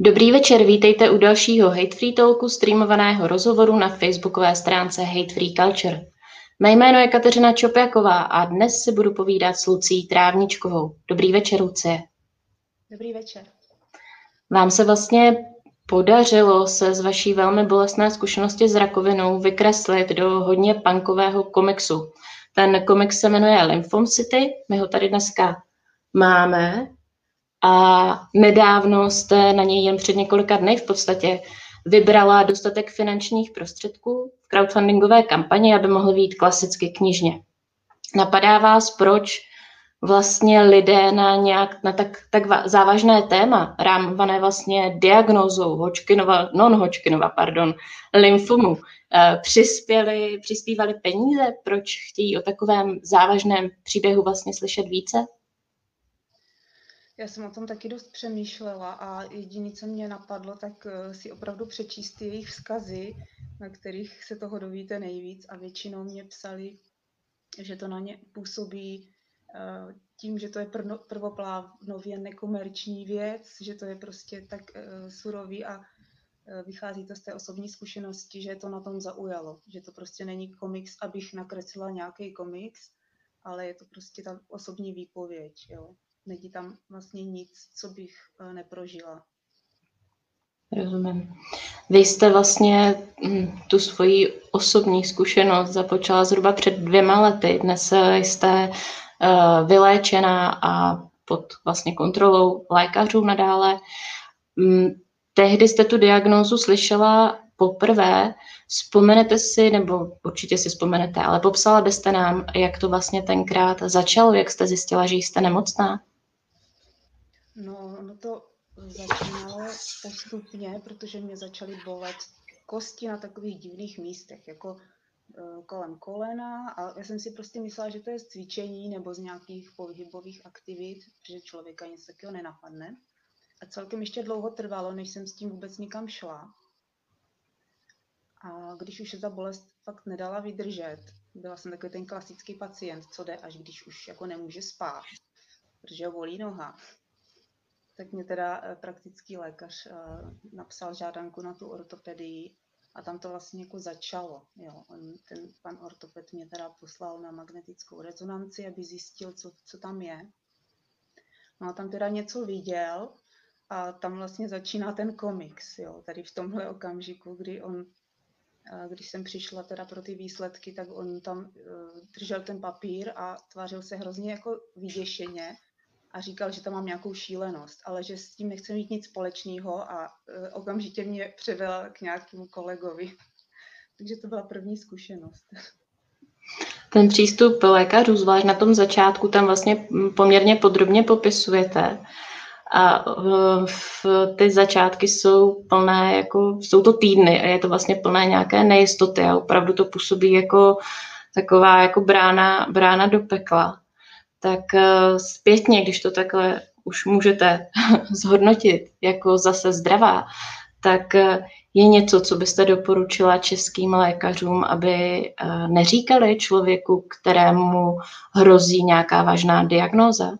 Dobrý večer, vítejte u dalšího Hate Free Talku, streamovaného rozhovoru na facebookové stránce Hate Free Culture. Mé jméno je Kateřina Čopjaková a dnes si budu povídat s Lucí Trávničkovou. Dobrý večer, Lucie. Dobrý večer. Vám se vlastně podařilo se z vaší velmi bolestné zkušenosti s rakovinou vykreslit do hodně punkového komiksu. Ten komiks se jmenuje Lymphom City, my ho tady dneska máme a nedávno jste na něj jen před několika dny v podstatě vybrala dostatek finančních prostředků v crowdfundingové kampani, aby mohl být klasicky knižně. Napadá vás, proč vlastně lidé na nějak na tak, tak závažné téma, rámované vlastně diagnózou Hodgkinova, non-Hodgkinova, pardon, lymfomu, eh, přispěli, přispívali peníze? Proč chtějí o takovém závažném příběhu vlastně slyšet více? Já jsem o tom taky dost přemýšlela a jediné, co mě napadlo, tak eh, si opravdu přečíst jejich vzkazy, na kterých se toho dovíte nejvíc a většinou mě psali, že to na ně působí eh, tím, že to je prvoplávnově nekomerční věc, že to je prostě tak eh, surový a vychází to z té osobní zkušenosti, že to na tom zaujalo, že to prostě není komiks, abych nakreslila nějaký komiks, ale je to prostě ta osobní výpověď. Jo není tam vlastně nic, co bych eh, neprožila. Rozumím. Vy jste vlastně hm, tu svoji osobní zkušenost započala zhruba před dvěma lety. Dnes jste uh, vyléčená a pod vlastně kontrolou lékařů nadále. Um, tehdy jste tu diagnózu slyšela poprvé. Vzpomenete si, nebo určitě si vzpomenete, ale popsala byste nám, jak to vlastně tenkrát začalo, jak jste zjistila, že jste nemocná? No, no to začínalo postupně, protože mě začaly bolet kosti na takových divných místech, jako uh, kolem kolena a já jsem si prostě myslela, že to je z cvičení nebo z nějakých pohybových aktivit, protože člověka nic takového nenapadne. A celkem ještě dlouho trvalo, než jsem s tím vůbec nikam šla. A když už se ta bolest fakt nedala vydržet, byla jsem takový ten klasický pacient, co jde, až když už jako nemůže spát, protože ho bolí noha tak mě teda eh, praktický lékař eh, napsal žádanku na tu ortopedii a tam to vlastně jako začalo. Jo. On, ten pan ortoped mě teda poslal na magnetickou rezonanci, aby zjistil, co, co tam je. No a tam teda něco viděl a tam vlastně začíná ten komiks, jo, tady v tomhle okamžiku, kdy on, eh, když jsem přišla teda pro ty výsledky, tak on tam držel ten papír a tvářil se hrozně jako vyděšeně a říkal, že tam mám nějakou šílenost, ale že s tím nechce mít nic společného a uh, okamžitě mě převel k nějakému kolegovi. Takže to byla první zkušenost. Ten přístup lékařů, zvlášť na tom začátku, tam vlastně poměrně podrobně popisujete. A e, v, ty začátky jsou plné, jako, jsou to týdny a je to vlastně plné nějaké nejistoty a opravdu to působí jako taková jako brána, brána do pekla tak eh, zpětně, když to takhle už můžete zhodnotit jako zase zdravá, tak eh, je něco, co byste doporučila českým lékařům, aby eh, neříkali člověku, kterému hrozí nějaká vážná diagnóza?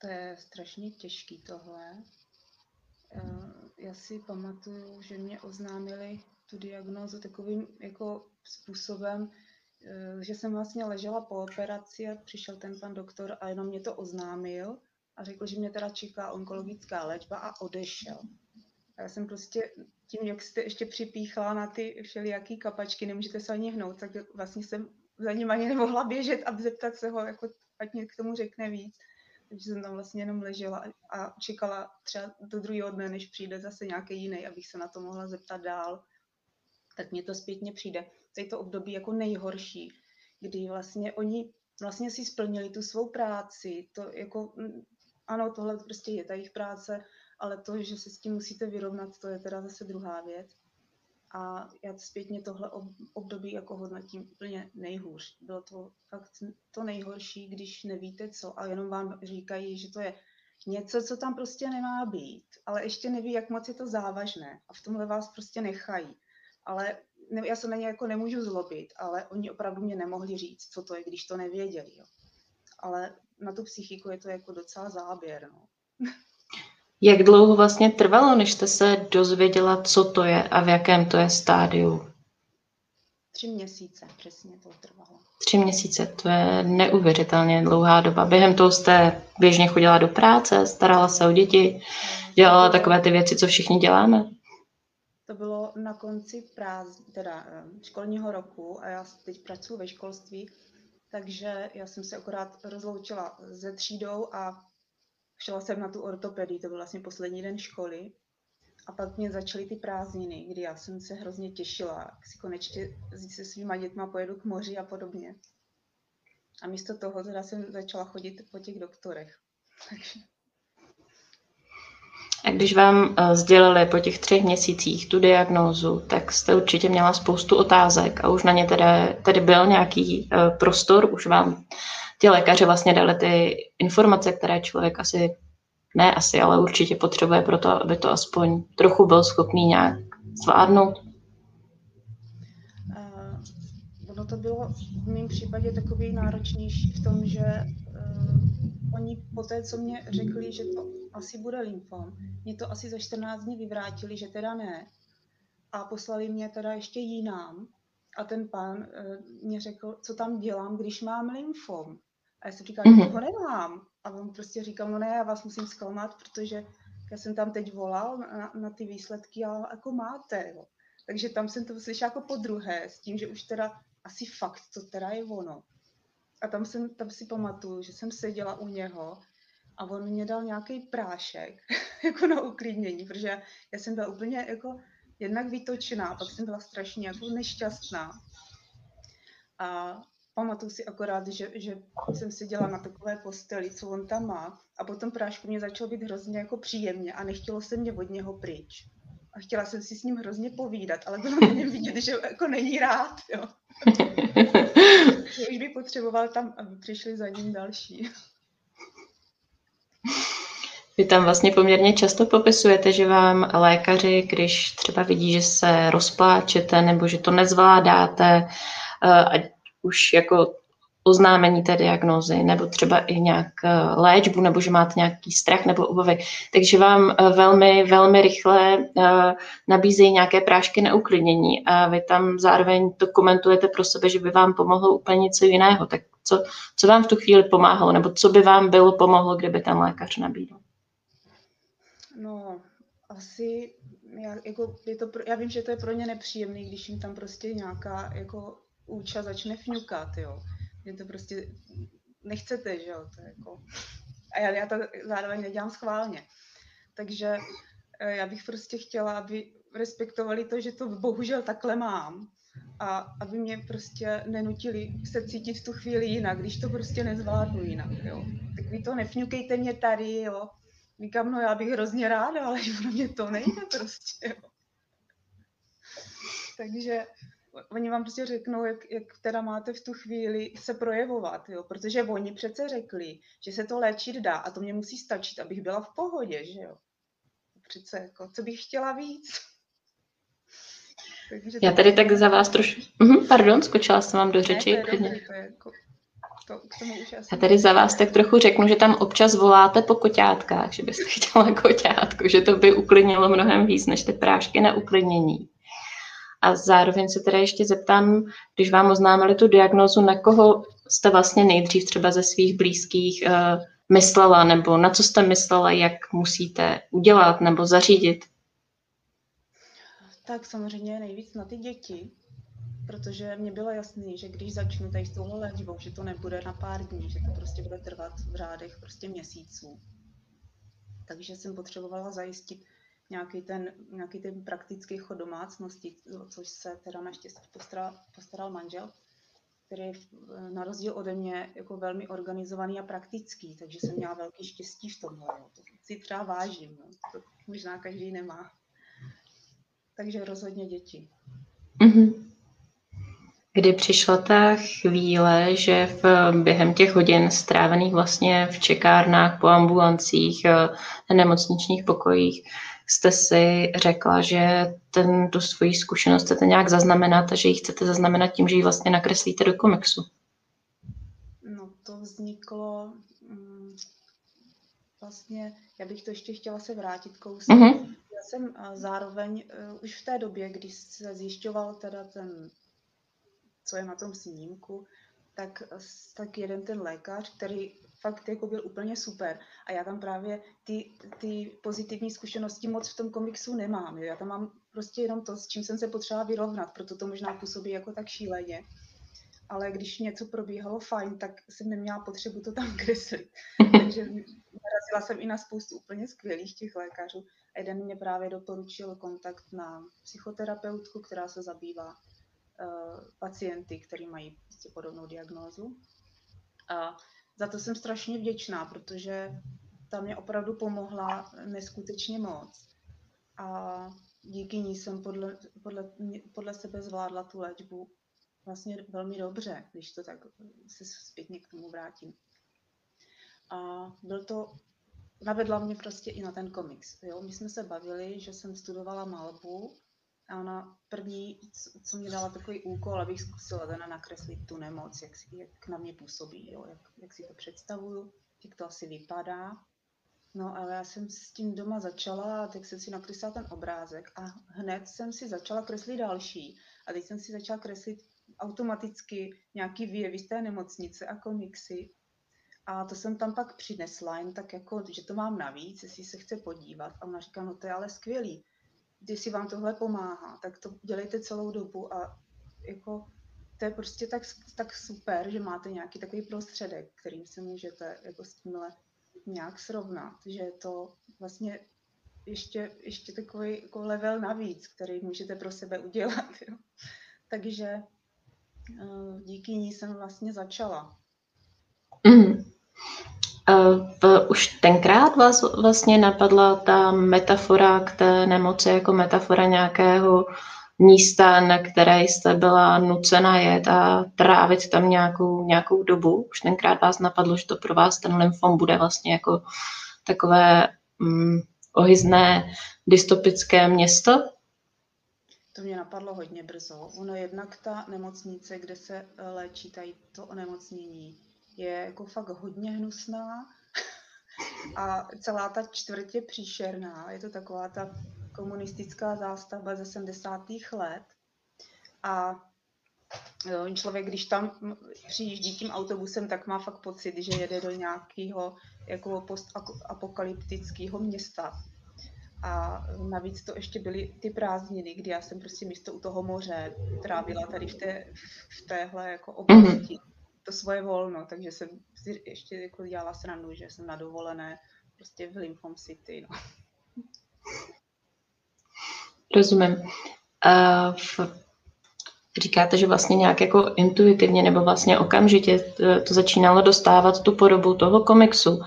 To je strašně těžký tohle. Já si pamatuju, že mě oznámili tu diagnózu takovým jako způsobem, eh, že jsem vlastně ležela po operaci a přišel ten pan doktor a jenom mě to oznámil a řekl, že mě teda čeká onkologická léčba a odešel. A já jsem prostě tím, jak jste ještě připíchala na ty všelijaký kapačky, nemůžete se ani hnout, tak vlastně jsem za ním ani nemohla běžet a zeptat se ho, jako, ať mě k tomu řekne víc. Takže jsem tam vlastně jenom ležela a čekala třeba do druhého dne, než přijde zase nějaký jiný, abych se na to mohla zeptat dál tak mně to zpětně přijde. Tady to období jako nejhorší, kdy vlastně oni vlastně si splnili tu svou práci, to jako, mm, ano, tohle prostě je ta jejich práce, ale to, že se s tím musíte vyrovnat, to je teda zase druhá věc. A já zpětně tohle období jako hodnotím úplně nejhůř. Bylo to fakt to nejhorší, když nevíte co a jenom vám říkají, že to je něco, co tam prostě nemá být, ale ještě neví, jak moc je to závažné a v tomhle vás prostě nechají ale ne, já se na ně jako nemůžu zlobit, ale oni opravdu mě nemohli říct, co to je, když to nevěděli. Jo. Ale na tu psychiku je to jako docela záběr. No. Jak dlouho vlastně trvalo, než jste se dozvěděla, co to je a v jakém to je stádiu? Tři měsíce přesně to trvalo. Tři měsíce, to je neuvěřitelně dlouhá doba. Během toho jste běžně chodila do práce, starala se o děti, dělala takové ty věci, co všichni děláme? To bylo na konci práz, teda eh, školního roku a já teď pracuji ve školství, takže já jsem se akorát rozloučila ze třídou a šla jsem na tu ortopedii, to byl vlastně poslední den školy. A pak mě začaly ty prázdniny, kdy já jsem se hrozně těšila, jak si konečně se svýma dětma pojedu k moři a podobně. A místo toho teda jsem začala chodit po těch doktorech. Takže a když vám eh, sdělili po těch třech měsících tu diagnózu, tak jste určitě měla spoustu otázek a už na ně tedy, tedy byl nějaký uh, prostor, už vám ti lékaři vlastně dali ty informace, které člověk asi, ne asi, ale určitě potřebuje pro to, aby to aspoň trochu byl schopný nějak zvládnout. Uh, ono to bylo v mém případě takový náročnější v tom, že oni po té, co mě řekli, že to asi bude lymfom. Mě to asi za 14 dní vyvrátili, že teda ne. A poslali mě teda ještě jinám. A ten pán uh, mě řekl, co tam dělám, když mám lymfom. A já jsem říkala, mm-hmm. že ho nemám. A on prostě říkal, no ne, já vás musím zklamat, protože já jsem tam teď volal na, na ty výsledky a jako máte. Jo. Takže tam jsem to slyšela jako po druhé, s tím, že už teda asi fakt to teda je ono. A tam, jsem, tam si pamatuju, že jsem seděla u něho a on mě dal nějaký prášek jako na uklidnění, protože já jsem byla úplně jako jednak vytočená, pak jsem byla strašně jako nešťastná. A pamatuju si akorát, že, že jsem seděla na takové posteli, co on tam má a potom prášku mě začalo být hrozně jako příjemně a nechtělo se mě od něho pryč. A chtěla jsem si s ním hrozně povídat, ale bylo na něm vidět, že jako není rád, jo. už by potřeboval tam, aby přišli za ním další. Vy tam vlastně poměrně často popisujete, že vám lékaři, když třeba vidí, že se rozpláčete nebo že to nezvládáte, eh, ať už jako oznámení té diagnózy, nebo třeba i nějak eh, léčbu, nebo že máte nějaký strach nebo obavy. Takže vám eh, velmi, velmi rychle nabízejí nějaké prášky na uklidnění a vy tam zároveň to komentujete pro sebe, že by vám pomohlo úplně něco jiného. Tak co, co vám v tu chvíli pomáhalo, nebo co by vám bylo pomohlo, kdyby ten lékař nabídl? No, asi, já, jako, je to pro, já vím, že to je pro ně nepříjemný, když jim tam prostě nějaká jako úča začne fňukat, jo. Je to prostě, nechcete, že jo, to je jako, a já, já to zároveň nedělám schválně. Takže eh, já bych prostě chtěla, aby respektovali to, že to bohužel takhle mám a aby mě prostě nenutili se cítit v tu chvíli jinak, když to prostě nezvládnu jinak, jo. Tak vy to nefňukejte mě tady, jo, Říkám, no já bych hrozně ráda, ale pro mě to nejde prostě. Jo. Takže oni vám prostě řeknou, jak, jak teda máte v tu chvíli se projevovat, jo? protože oni přece řekli, že se to léčit dá a to mě musí stačit, abych byla v pohodě, že jo. Přece, jako, co bych chtěla víc. Takže Já tady tak za vás trošku, mhm, pardon, skočila jsem vám do řeči. Ne, to je dobrý, to je jako to, k tomu už Já tady za vás tak trochu řeknu, že tam občas voláte po koťátkách, že byste chtěla koťátku, že to by uklidnilo mnohem víc než ty prášky na uklidnění. A zároveň se teda ještě zeptám, když vám oznámili tu diagnózu, na koho jste vlastně nejdřív třeba ze svých blízkých uh, myslela, nebo na co jste myslela, jak musíte udělat nebo zařídit? Tak samozřejmě nejvíc na ty děti, protože mě bylo jasný, že když začnu tady s touhle léčbou, že to nebude na pár dní, že to prostě bude trvat v řádech prostě měsíců. Takže jsem potřebovala zajistit nějaký ten, nějaký ten praktický chod domácnosti, což se teda naštěstí postaral, postaral manžel, který je na rozdíl ode mě jako velmi organizovaný a praktický, takže jsem měla velký štěstí v tomhle. Jo. To si třeba vážím, jo. to možná každý nemá. Takže rozhodně děti. Mm-hmm kdy přišla ta chvíle, že v, během těch hodin strávených vlastně v čekárnách, po ambulancích, eh, nemocničních pokojích, jste si řekla, že ten, tu svoji zkušenost chcete nějak zaznamenat a že ji chcete zaznamenat tím, že ji vlastně nakreslíte do komiksu? No to vzniklo vlastně, já bych to ještě chtěla se vrátit kousek. Mm-hmm. Já jsem zároveň už v té době, kdy se zjišťoval teda ten, co je na tom snímku, tak, tak jeden ten lékař, který fakt jako byl úplně super. A já tam právě ty, ty pozitivní zkušenosti moc v tom komiksu nemám. Jo. Já tam mám prostě jenom to, s čím jsem se potřeba vyrovnat, proto to možná působí jako tak šíleně. Ale když něco probíhalo fajn, tak jsem neměla potřebu to tam kreslit. Takže narazila jsem i na spoustu úplně skvělých těch lékařů. A jeden mě právě doporučil kontakt na psychoterapeutku, která se zabývá uh, pacienty, kteří mají prostě podobnou diagnózu. A za to jsem strašně vděčná, protože ta mě opravdu pomohla neskutečně moc. A díky ní jsem podle, podle, podle sebe zvládla tu léčbu vlastně velmi dobře, když to tak se zpětně k tomu vrátím. A byl to, navedla mě prostě i na ten komiks. Jo? My jsme se bavili, že jsem studovala malbu a ona první, co mě dala takový úkol, abych zkusila teda nakreslit tu nemoc, jak, si, jak na mě působí, jo? Jak, jak si to představuju, jak to asi vypadá. No ale já jsem s tím doma začala tak jsem si nakreslila ten obrázek a hned jsem si začala kreslit další. A teď jsem si začala kreslit automaticky nějaký výjevy z té nemocnice a komiksy. A to jsem tam pak přinesla, jen tak jako, že to mám navíc, jestli se chce podívat. A ona říká, no to je ale skvělý si vám tohle pomáhá, tak to dělejte celou dobu a jako to je prostě tak, tak super, že máte nějaký takový prostředek, kterým se můžete jako s tímhle nějak srovnat, že je to vlastně ještě, ještě takový jako level navíc, který můžete pro sebe udělat. Jo. Takže eh, díky ní jsem vlastně začala. Mm. Uh, už tenkrát vás vlastně napadla ta metafora k té nemoci jako metafora nějakého místa, na které jste byla nucena jet a trávit tam nějakou, nějakou dobu. Už tenkrát vás napadlo, že to pro vás ten lymfom bude vlastně jako takové um, ohyzné dystopické město? To mě napadlo hodně brzo. Ono jednak ta nemocnice, kde se léčí tady to onemocnění, je jako fakt hodně hnusná a celá ta čtvrtě příšerná. Je to taková ta komunistická zástavba ze 70. let. A jo, člověk, když tam přijíždí tím autobusem, tak má fakt pocit, že jede do nějakého jako postapokalyptického města. A navíc to ještě byly ty prázdniny, kdy já jsem prostě místo u toho moře trávila tady v, té, v téhle jako oblasti. Mm-hmm to svoje volno, takže jsem si ještě jako dělala srandu, že jsem na dovolené prostě v Lymphom City. No. Rozumím. Uh, v, říkáte, že vlastně nějak jako intuitivně nebo vlastně okamžitě to začínalo dostávat tu podobu toho komiksu.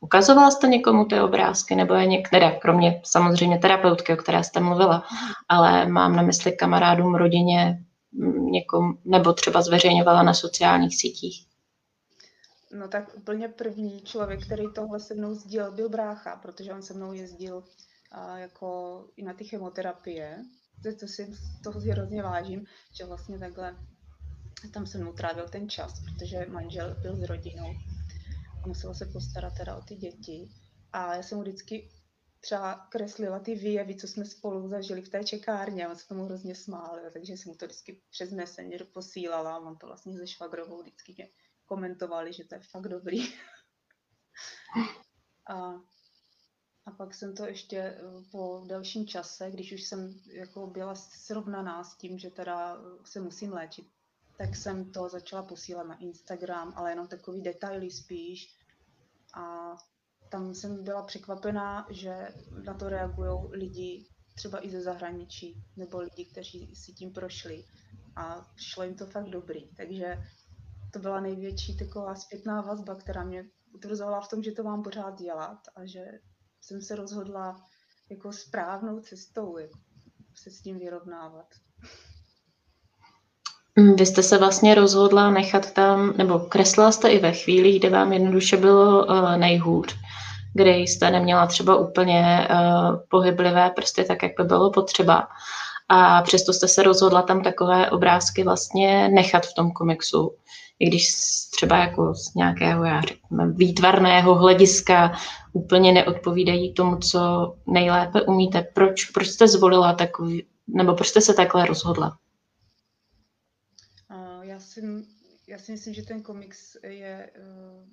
Ukazovala jste někomu ty obrázky, nebo je některé, kromě samozřejmě terapeutky, o které jste mluvila, ale mám na mysli kamarádům, rodině, někom, nebo třeba zveřejňovala na sociálních sítích? No tak úplně první člověk, který tohle se mnou sdílel, byl brácha, protože on se mnou jezdil a jako i na ty chemoterapie. To, to si toho si hrozně vážím, že vlastně takhle tam se mnou trávil ten čas, protože manžel byl s rodinou a musel se postarat teda o ty děti. A já jsem mu vždycky třeba kreslila ty výjevy, co jsme spolu zažili v té čekárně on se tomu hrozně smál, takže jsem mu to vždycky přes Messenger posílala on to vlastně ze švagrovou vždycky mě komentovali, že to je fakt dobrý. a, a pak jsem to ještě eh, po delším čase, když už jsem jako byla srovnaná s tím, že teda se musím léčit, tak jsem to začala posílat na Instagram, ale jenom takový detaily spíš. A tam jsem byla překvapená, že na to reagují lidi třeba i ze zahraničí, nebo lidi, kteří si tím prošli a šlo jim to fakt dobrý. Takže to byla největší taková zpětná vazba, která mě utvrzovala v tom, že to mám pořád dělat a že jsem se rozhodla jako správnou cestou jako se s tím vyrovnávat. Vy jste se vlastně rozhodla nechat tam, nebo kresla jste i ve chvíli, kde vám jednoduše bylo uh, nejhůř kde jste neměla třeba úplně uh, pohyblivé prsty, tak jak by bylo potřeba. a přesto jste se rozhodla tam takové obrázky vlastně nechat v tom komiksu. I když třeba jako z nějakého, já řeknu, výtvarného hlediska úplně neodpovídají tomu, co nejlépe umíte. Proč, proč jste zvolila takový, nebo proč jste se takhle rozhodla? Já si, já si myslím, že ten komiks je, eh,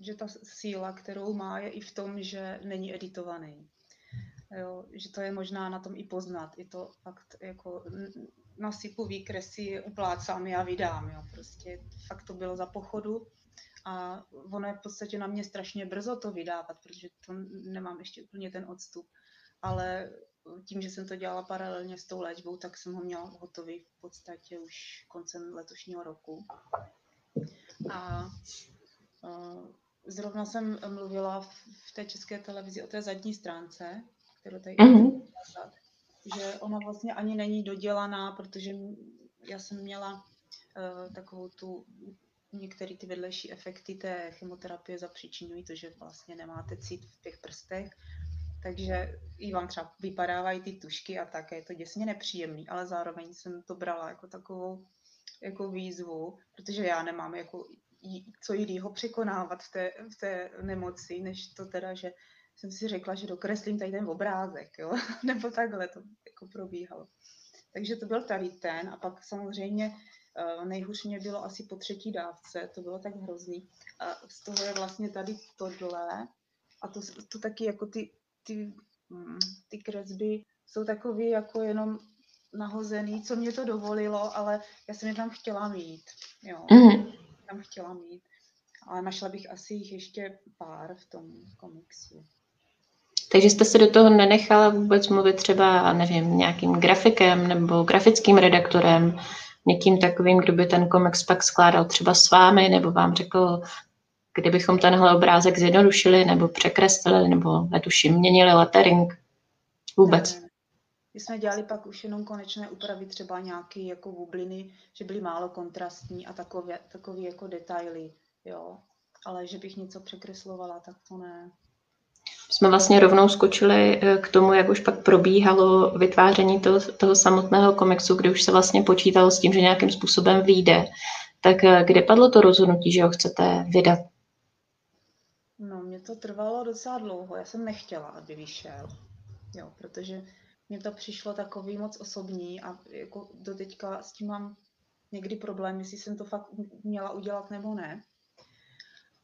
že ta síla, kterou má, je i v tom, že není editovaný. Jo, že to je možná na tom i poznat. I to fakt jako nasypu výkresy, uplácám a vydám. Jo. Prostě fakt to bylo za pochodu a ono je v podstatě na mě strašně brzo to vydávat, protože to nemám ještě úplně ten odstup. Ale tím, že jsem to dělala paralelně s tou léčbou, tak jsem ho měla hotový v podstatě už koncem letošního roku. A zrovna jsem mluvila v té české televizi o té zadní stránce, kterou tady mm-hmm. že ona vlastně ani není dodělaná, protože já jsem měla uh, takovou tu některé ty vedlejší efekty té chemoterapie zapříčinují to, že vlastně nemáte cít v těch prstech, takže i vám třeba vypadávají ty tušky a tak, je to děsně nepříjemný, ale zároveň jsem to brala jako takovou jako výzvu, protože já nemám jako co jiného překonávat v té, v té nemoci, než to teda, že jsem si řekla, že dokreslím tady ten obrázek, jo? nebo takhle to jako probíhalo. Takže to byl tady ten a pak samozřejmě uh, nejhůř mě bylo asi po třetí dávce, to bylo tak hrozný. A z toho je vlastně tady tohle a to, to taky jako ty, ty, mm, ty kresby jsou takový jako jenom nahozený, co mě to dovolilo, ale já jsem je tam chtěla mít, jo. Mm. Tam chtěla mít. Ale našla bych asi jich ještě pár v tom komiksu. Takže jste se do toho nenechala vůbec mluvit třeba, nevím, nějakým grafikem nebo grafickým redaktorem, někým takovým, kdo by ten komiks pak skládal třeba s vámi, nebo vám řekl, kdybychom tenhle obrázek zjednodušili, nebo překreslili, nebo netuším, měnili lettering. Vůbec. My jsme dělali pak už jenom konečné úpravy, třeba nějaké jako bubliny, že byly málo kontrastní a takové, takové jako detaily, jo. Ale že bych něco překreslovala, tak to ne jsme vlastně rovnou skočili eh, k tomu, jak už pak probíhalo vytváření toho, toho samotného komiksu, kdy už se vlastně počítalo s tím, že nějakým způsobem vyjde. Tak eh, kde padlo to rozhodnutí, že ho chcete vydat? No, mě to trvalo docela dlouho. Já jsem nechtěla, aby vyšel. Jo, protože mně to přišlo takový moc osobní a jako doteďka s tím mám někdy problém, jestli jsem to fakt měla udělat nebo ne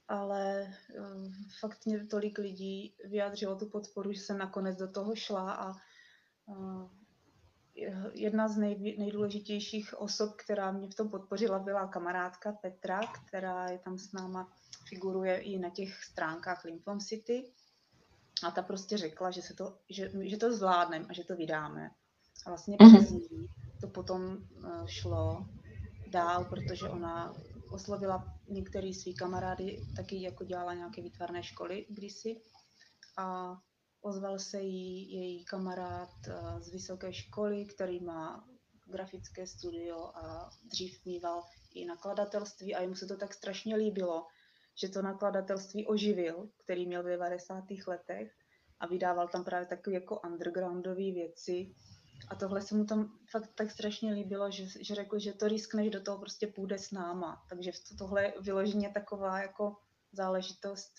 ale uh, fakt mě tolik lidí vyjádřilo tu podporu, že jsem nakonec do toho šla a uh, jedna z nej, nejdůležitějších osob, která mě v tom podpořila, byla kamarádka Petra, která je tam s náma, figuruje i na těch stránkách Lymphom City. A ta prostě řekla, že, se to, že, že to zvládneme a že to vydáme. A vlastně mm-hmm. přes ní to potom uh, šlo dál, protože ona oslovila některý svý kamarády, taky jako dělala nějaké výtvarné školy kdysi a ozval se jí její kamarád eh, z vysoké školy, který má grafické studio a dřív mýval i nakladatelství a jemu se to tak strašně líbilo, že to nakladatelství oživil, který měl v 90. letech a vydával tam právě takové jako undergroundové věci a tohle se mu tam fakt tak strašně líbilo, že, že řekl, že to riskne, že do toho prostě půjde s náma. Takže to, tohle je vyloženě taková jako záležitost.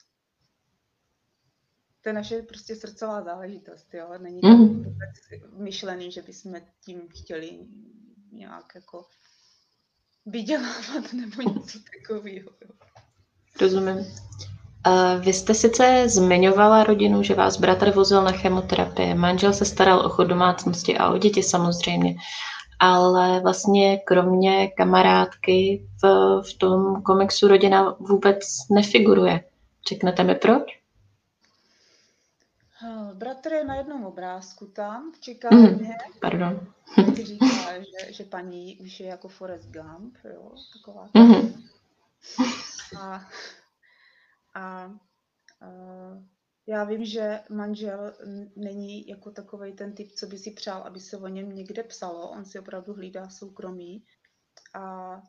To je naše prostě srdcová záležitost, jo. Není to mm. vůbec myšlený, že bychom tím chtěli nějak jako vydělávat nebo něco takového. Rozumím. Vy jste sice zmiňovala rodinu, že vás bratr vozil na chemoterapii, manžel se staral o chod domácnosti a o děti samozřejmě, ale vlastně kromě kamarádky v, v tom komiksu rodina vůbec nefiguruje. Řeknete mi proč? Bratr je na jednom obrázku tam, v čekárně. Mm, pardon. říká, že, že paní už je jako Forrest Gump, jo, taková. Mm-hmm. A a uh, já vím, že manžel není jako takový ten typ, co by si přál, aby se o něm někde psalo. On si opravdu hlídá soukromí. A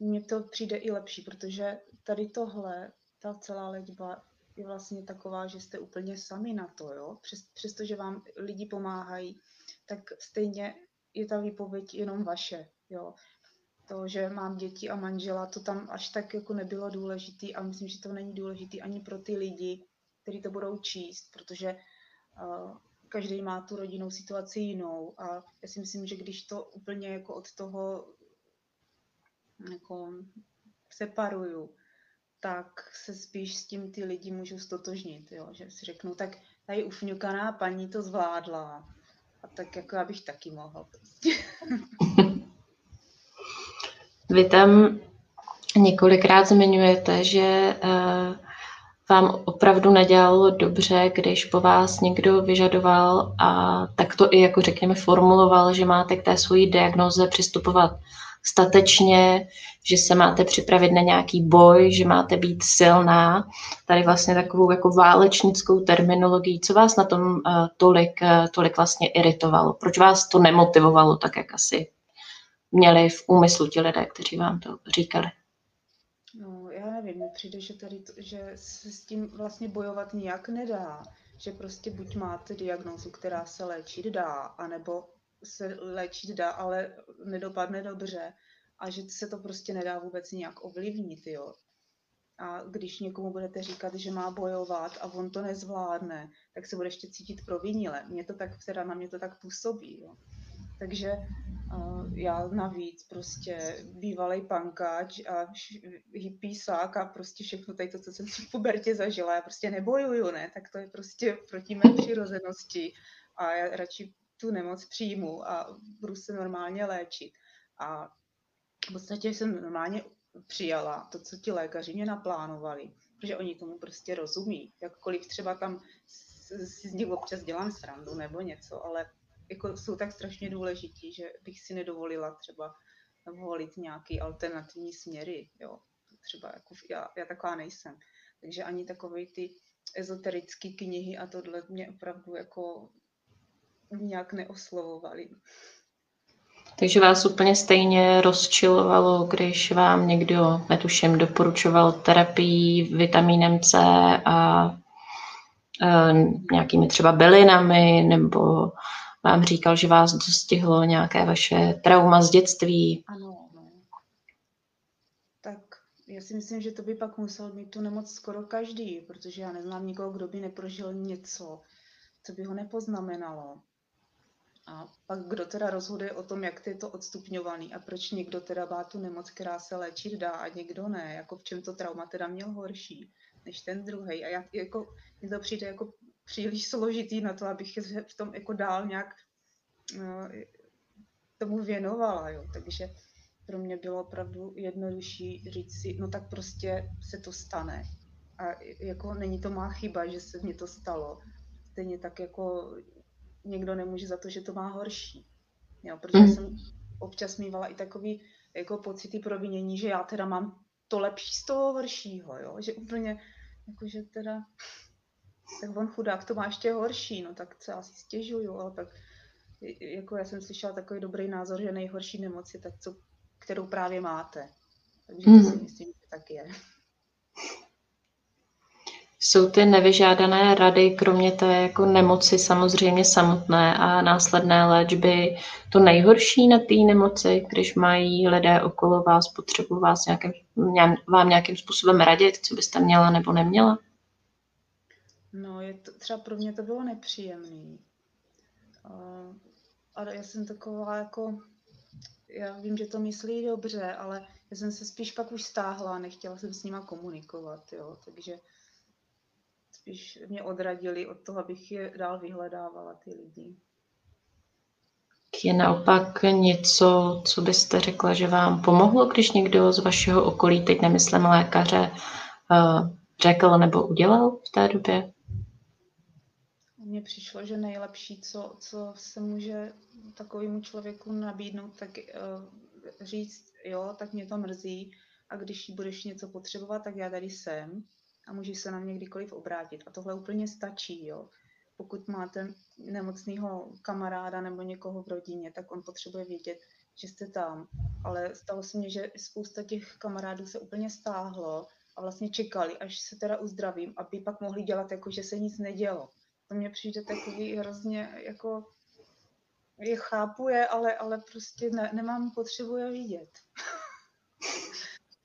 mně to přijde i lepší, protože tady tohle, ta celá léčba je vlastně taková, že jste úplně sami na to, jo. Přes, přestože vám lidi pomáhají, tak stejně je ta výpověď jenom vaše, jo. To, že mám děti a manžela, to tam až tak jako nebylo důležitý a myslím, že to není důležitý ani pro ty lidi, kteří to budou číst, protože uh, každý má tu rodinnou situaci jinou a já si myslím, že když to úplně jako od toho jako separuju, tak se spíš s tím ty lidi můžou stotožnit, jo? že si řeknu, tak tady ufňukaná paní to zvládla a tak jako já bych taky mohla prostě. Vy tam několikrát zmiňujete, že uh, vám opravdu nedělalo dobře, když po vás někdo vyžadoval a tak to i jako řekněme formuloval, že máte k té svojí diagnoze přistupovat statečně, že se máte připravit na nějaký boj, že máte být silná. Tady vlastně takovou jako válečnickou terminologií. Co vás na tom uh, tolik, uh, tolik vlastně iritovalo? Proč vás to nemotivovalo tak, jak asi měli v úmyslu ti lidé, kteří vám to říkali? No, já nevím, mi přijde, že, tady to, že se s tím vlastně bojovat nijak nedá. Že prostě buď máte diagnózu, která se léčit dá, anebo se léčit dá, ale nedopadne dobře a že se to prostě nedá vůbec nějak ovlivnit, jo. A když někomu budete říkat, že má bojovat a on to nezvládne, tak se bude ještě cítit provinile. Mě to tak, teda na mě to tak působí, jo. Takže uh, já navíc prostě bývalý pankáč a hippísák a prostě všechno tady to, co jsem si v pubertě zažila, já prostě nebojuju, ne, tak to je prostě proti mé přirozenosti a já radši tu nemoc přijmu a budu se normálně léčit. A v podstatě jsem normálně přijala to, co ti lékaři mě naplánovali, protože oni tomu prostě rozumí. Jakkoliv třeba tam si z nich občas dělám srandu nebo něco, ale jako jsou tak strašně důležití, že bych si nedovolila třeba volit nějaký alternativní směry. Jo. Třeba jako já, já taková nejsem. Takže ani takové ty ezoterické knihy a tohle mě opravdu jako nějak neoslovovali. Takže vás úplně stejně rozčilovalo, když vám někdo, netuším, doporučoval terapii vitamínem C a e, nějakými třeba bylinami, nebo vám říkal, že vás dostihlo nějaké vaše trauma z dětství. Ano, no. Tak já si myslím, že to by pak musel mít tu nemoc skoro každý, protože já neznám nikoho, kdo by neprožil něco, co by ho nepoznamenalo. A pak kdo teda rozhoduje o tom, jak je to odstupňovaný a proč někdo teda má tu nemoc, která se léčit dá a někdo ne, jako v čem to trauma teda měl horší než ten druhý. A já, jako, mi to přijde jako příliš složitý na to, abych se v tom jako dál nějak no, tomu věnovala, jo. Takže pro mě bylo opravdu jednodušší říct si, no tak prostě se to stane. A jako není to má chyba, že se mi to stalo. Stejně tak jako někdo nemůže za to, že to má horší. Jo, protože mm. jsem občas mývala i takový jako pocity provinění, že já teda mám to lepší z toho horšího, jo? že úplně, jakože teda, tak on chudák to má ještě horší, no tak co já si stěžuju, ale tak jako já jsem slyšela takový dobrý názor, že nejhorší nemoc je tak, co, kterou právě máte. Takže to mm. si myslím, že tak je jsou ty nevyžádané rady, kromě té jako nemoci samozřejmě samotné a následné léčby, to nejhorší na té nemoci, když mají lidé okolo vás potřebu vás nějakým, vám nějakým způsobem radit, co byste měla nebo neměla? No, je to, třeba pro mě to bylo nepříjemné. Uh, ale já jsem taková jako, já vím, že to myslí dobře, ale já jsem se spíš pak už stáhla, nechtěla jsem s nima komunikovat, jo, takže spíš mě odradili od toho, abych je dál vyhledávala, ty lidi. Je naopak něco, co byste řekla, že vám pomohlo, když někdo z vašeho okolí, teď nemyslím lékaře, eh, řekl nebo udělal v té době? Mně přišlo, že nejlepší, co, co se může takovému člověku nabídnout, tak uh, říct, jo, tak mě to mrzí a když budeš něco potřebovat, tak já tady jsem a můžeš se na mě kdykoliv obrátit. A tohle úplně stačí, jo. Pokud máte nemocného kamaráda nebo někoho v rodině, tak on potřebuje vědět, že jste tam. Ale stalo se mně, že spousta těch kamarádů se úplně stáhlo a vlastně čekali, až se teda uzdravím, aby pak mohli dělat jako, že se nic nedělo. To mně přijde takový hrozně jako je chápu je, ale, ale prostě ne, nemám potřebu je vidět.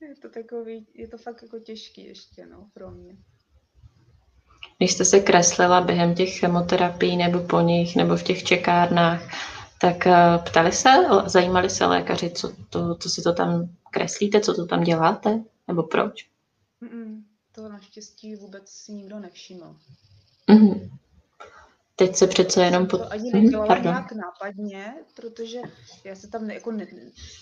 je to takový, je to fakt jako těžký ještě, no, pro mě. Když jste se kreslila během těch chemoterapií nebo po nich, nebo v těch čekárnách, tak eh, ptali se, zajímali se lékaři, co, to, co si to tam kreslíte, co to tam děláte, nebo proč? Mm-mm, to naštěstí vůbec si nikdo nevšiml. Mm-hmm. Teď se přece jenom... Pod... To ani nedělala mm, nějak nápadně, protože já se tam, jako ne,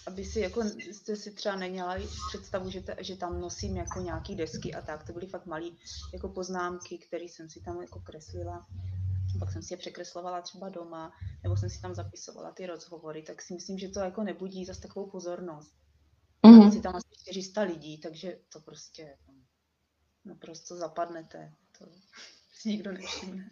aby si, jako jste si třeba neměla představu, že, te, že tam nosím jako nějaký desky a tak, to byly fakt malé jako poznámky, které jsem si tam jako kreslila. Pak jsem si je překreslovala třeba doma, nebo jsem si tam zapisovala ty rozhovory, tak si myslím, že to jako nebudí zase takovou pozornost. Mm-hmm. Si tam asi 400 lidí, takže to prostě naprosto zapadnete. To si nikdo nevšimne.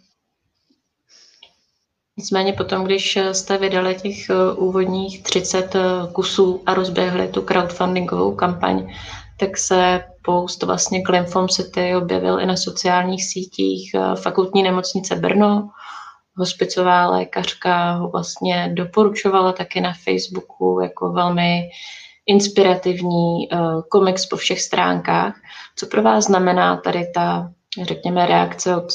Nicméně potom, když jste vydali těch eh, úvodních 30 eh, kusů a rozběhli tu crowdfundingovou kampaň, tak se post vlastně k Lymphom City objevil i na sociálních sítích eh, fakultní nemocnice Brno. Hospicová lékařka ho vlastně doporučovala taky na Facebooku jako velmi inspirativní komiks po všech stránkách. Co pro vás znamená tady ta, řekněme, reakce od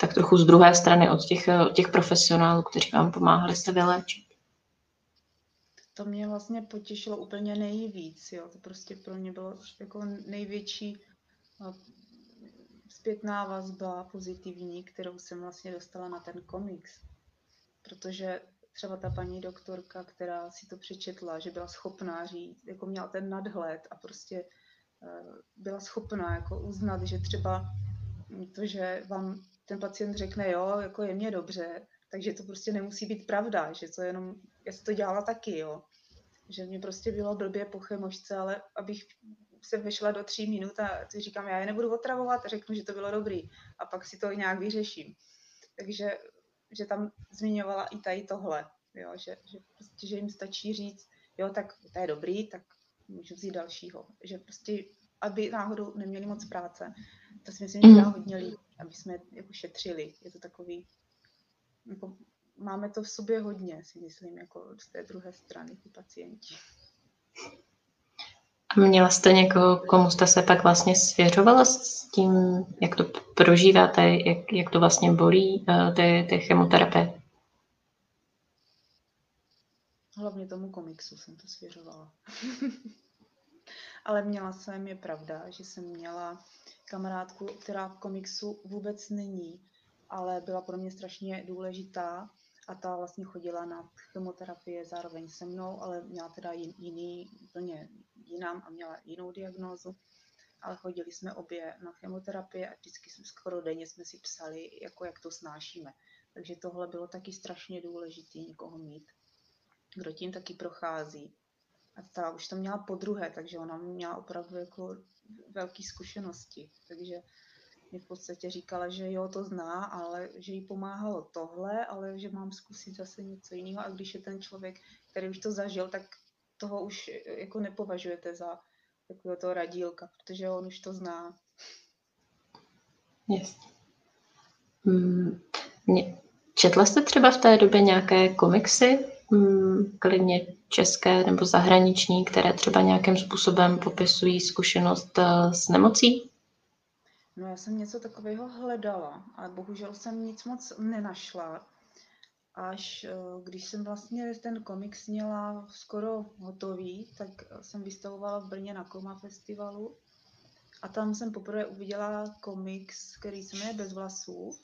tak trochu z druhé strany od těch, od těch profesionálů, kteří vám pomáhali se vyléčit. To mě vlastně potěšilo úplně nejvíc. Jo. To prostě pro mě bylo jako největší zpětná vazba pozitivní, kterou jsem vlastně dostala na ten komiks. Protože třeba ta paní doktorka, která si to přečetla, že byla schopná říct, jako měla ten nadhled a prostě e, byla schopná jako uznat, že třeba to, že vám ten pacient řekne, jo, jako je mě dobře, takže to prostě nemusí být pravda, že to jenom, já si to dělala taky, jo. Že mě prostě bylo blbě po chemošce, ale abych se vešla do tří minut a ty říkám, já je nebudu otravovat, řeknu, že to bylo dobrý a pak si to nějak vyřeším. Takže že tam zmiňovala i tady tohle, jo, že, že, prostě, že jim stačí říct, jo, tak to je dobrý, tak můžu vzít dalšího. Že prostě, aby náhodou neměli moc práce, to si myslím, že dá hodně lidí aby jsme jako šetřili. Je to takový, jako, máme to v sobě hodně, si myslím, jako z té druhé strany, ty pacienti. A měla jste někoho, komu jste se pak vlastně svěřovala s tím, jak to prožíváte, jak, jak to vlastně bolí, eh, ty, ty chemoterapie? Hlavně tomu komiksu jsem to svěřovala. Ale měla jsem, je pravda, že jsem měla kamarádku, která v komiksu vůbec není, ale byla pro mě strašně důležitá a ta vlastně chodila na chemoterapie zároveň se mnou, ale měla teda jiný, úplně jinam a měla jinou diagnózu. Ale chodili jsme obě na chemoterapie a vždycky jsme skoro denně jsme si psali, jako jak to snášíme. Takže tohle bylo taky strašně důležité někoho mít, kdo tím taky prochází. A ta už to měla po druhé, takže ona měla opravdu jako velké zkušenosti. Takže mi v podstatě říkala, že jo, to zná, ale že jí pomáhalo tohle, ale že mám zkusit zase něco jiného. A když je ten člověk, který už to zažil, tak toho už jako nepovažujete za takového toho radílka, protože on už to zná. Jasně. Hmm. Četla jste třeba v té době nějaké komiksy klidně české nebo zahraniční, které třeba nějakým způsobem popisují zkušenost eh, s nemocí? No já jsem něco takového hledala, ale bohužel jsem nic moc nenašla. Až eh, když jsem vlastně ten komiks měla skoro hotový, tak jsem vystavovala v Brně na Koma festivalu a tam jsem poprvé uviděla komiks, který se jmenuje Bez vlasů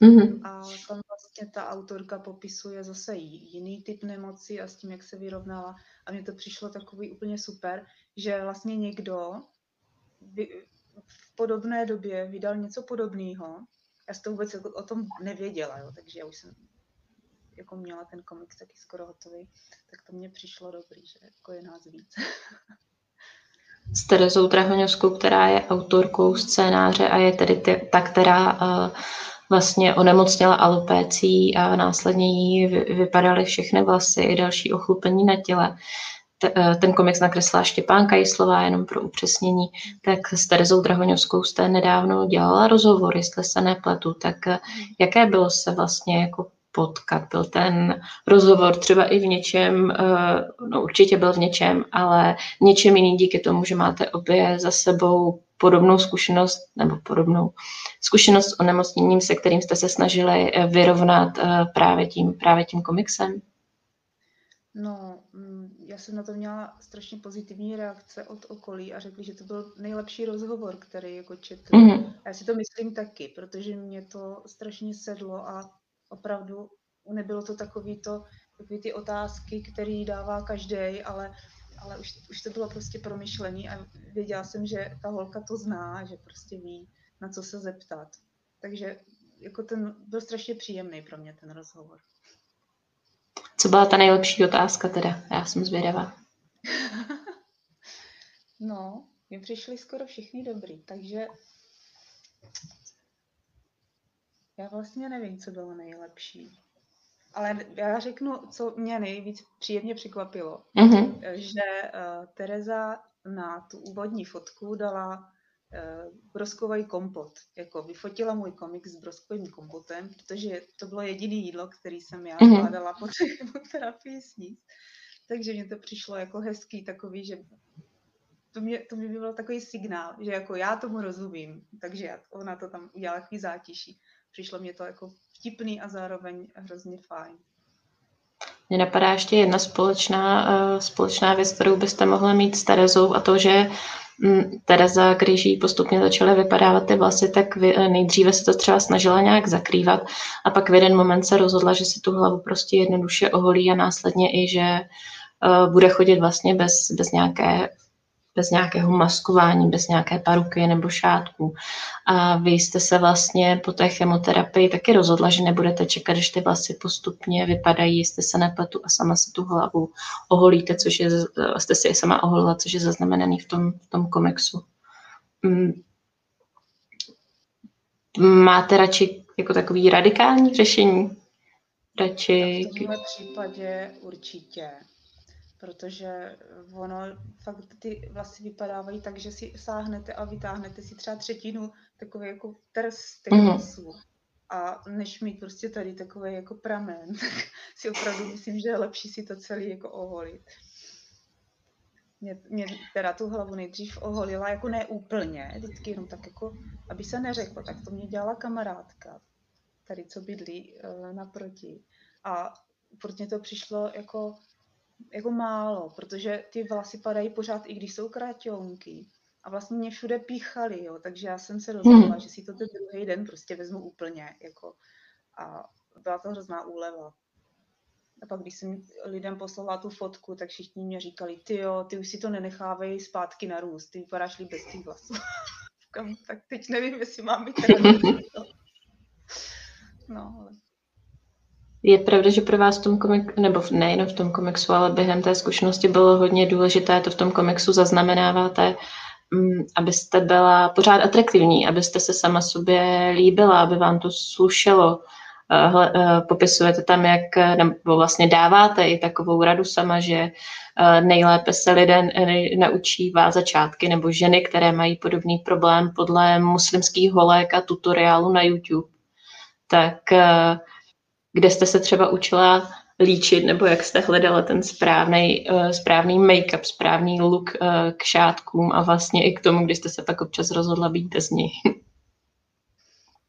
Mm-hmm. A tam ta autorka popisuje zase jiný typ nemoci a s tím, jak se vyrovnala. A mně to přišlo takový úplně super, že vlastně někdo v podobné době vydal něco podobného. Já jsem to vůbec jako o tom nevěděla, jo, takže já už jsem jako měla ten komiks taky skoro hotový, tak to mně přišlo dobrý, že jako je nás víc. S Terezou Drahoňovskou, která je autorkou scénáře a je tedy ty, ta, která uh, vlastně onemocněla alopécí a následně jí vypadaly všechny vlasy i další ochlupení na těle. Eh, ten komiks nakreslila Štěpánka Jislová, jenom pro upřesnění, tak s Terezou Drahoňovskou jste nedávno dělala rozhovor, jestli se nepletu, tak eh, jaké bylo se vlastně jako potkat. Byl ten rozhovor třeba i v něčem, eh, no určitě byl v něčem, ale něčem jiný díky tomu, že máte obě za sebou podobnou zkušenost nebo podobnou zkušenost s onemocněním, se kterým jste se snažili eh, vyrovnat eh, právě tím, právě tím komiksem? No, mm, já jsem na to měla strašně pozitivní reakce od okolí a řekli, že to byl nejlepší rozhovor, který jako četl. Mm-hmm. A já si to myslím taky, protože mě to strašně sedlo a opravdu nebylo to takový to, takový ty otázky, který dává každý, ale, ale už, už to bylo prostě promyšlený a věděla jsem, že ta holka to zná, že prostě ví, na co se zeptat. Takže jako ten byl strašně příjemný pro mě ten rozhovor. Co byla ta nejlepší otázka teda? Já jsem zvědavá. no, mi přišli skoro všichni dobrý, takže já vlastně nevím, co bylo nejlepší. Ale já řeknu, co mě nejvíc příjemně překvapilo, mm-hmm. že uh, Tereza na tu úvodní fotku dala uh, broskový kompot. Jako vyfotila můj komik s broskovým kompotem, protože to bylo jediné jídlo, který jsem já mm-hmm. zvládala po terapii sníst. Takže mě to přišlo jako hezký takový, že to mě, to mě byl takový signál, že jako já tomu rozumím, takže ona to tam udělala takový zátiší. Přišlo mě to jako vtipný a zároveň hrozně fajn. Mně napadá ještě jedna společná, uh, společná věc, kterou byste mohli mít s Terezou a to, že um, Tereza, když jí postupně začaly vypadávat ty vlasy, tak uh, nejdříve se to třeba snažila nějak zakrývat a pak v jeden moment se rozhodla, že si tu hlavu prostě jednoduše oholí a následně i, že uh, bude chodit vlastně bez, bez nějaké bez nějakého maskování, bez nějaké paruky nebo šátku. A vy jste se vlastně po té chemoterapii taky rozhodla, že nebudete čekat, když ty vlasy postupně vypadají, jste se nepletu a sama si tu hlavu oholíte, což je, jste si je sama oholila, což je zaznamenaný v tom, v tom komiksu. Mm. Máte radši jako takový radikální řešení? Radši... V případě určitě protože ono fakt ty vlasy vypadávají tak, že si sáhnete a vytáhnete si třeba třetinu takové jako trs těch mm-hmm. vlasů. A než mít prostě tady takový jako pramen, tak si opravdu myslím, že je lepší si to celý jako oholit. Mě, mě teda tu hlavu nejdřív oholila, jako ne úplně, vždycky jenom tak jako, aby se neřeklo, tak to mě dělala kamarádka, tady co bydlí uh, naproti. A protože to přišlo jako jako málo, protože ty vlasy padají pořád, i když jsou kráťonky. A vlastně mě všude píchali, jo, takže já jsem se rozhodla, hmm. že si to ten druhý den prostě vezmu úplně, jako a byla to hrozná úleva. A pak, když jsem lidem poslala tu fotku, tak všichni mě říkali, ty jo, ty už si to nenechávej zpátky na růst, ty vypadáš líp bez těch vlasů. tak teď nevím, jestli mám být No, ale je pravda, že pro vás v tom komiksu, nebo nejen v tom komiksu, ale během té zkušenosti bylo hodně důležité, to v tom komiksu zaznamenáváte, mm, abyste byla pořád atraktivní, abyste se sama sobě líbila, aby vám to slušelo. Eh, eh, popisujete tam, jak, nebo vlastně dáváte i takovou radu sama, že eh, nejlépe se lidé naučí začátky nebo ženy, které mají podobný problém podle muslimských holek a tutoriálu na YouTube. Tak kde jste se třeba učila líčit, nebo jak jste hledala ten správný, uh, správný make-up, správný look uh, k šátkům a vlastně i k tomu, kdy jste se pak občas rozhodla být bez nich.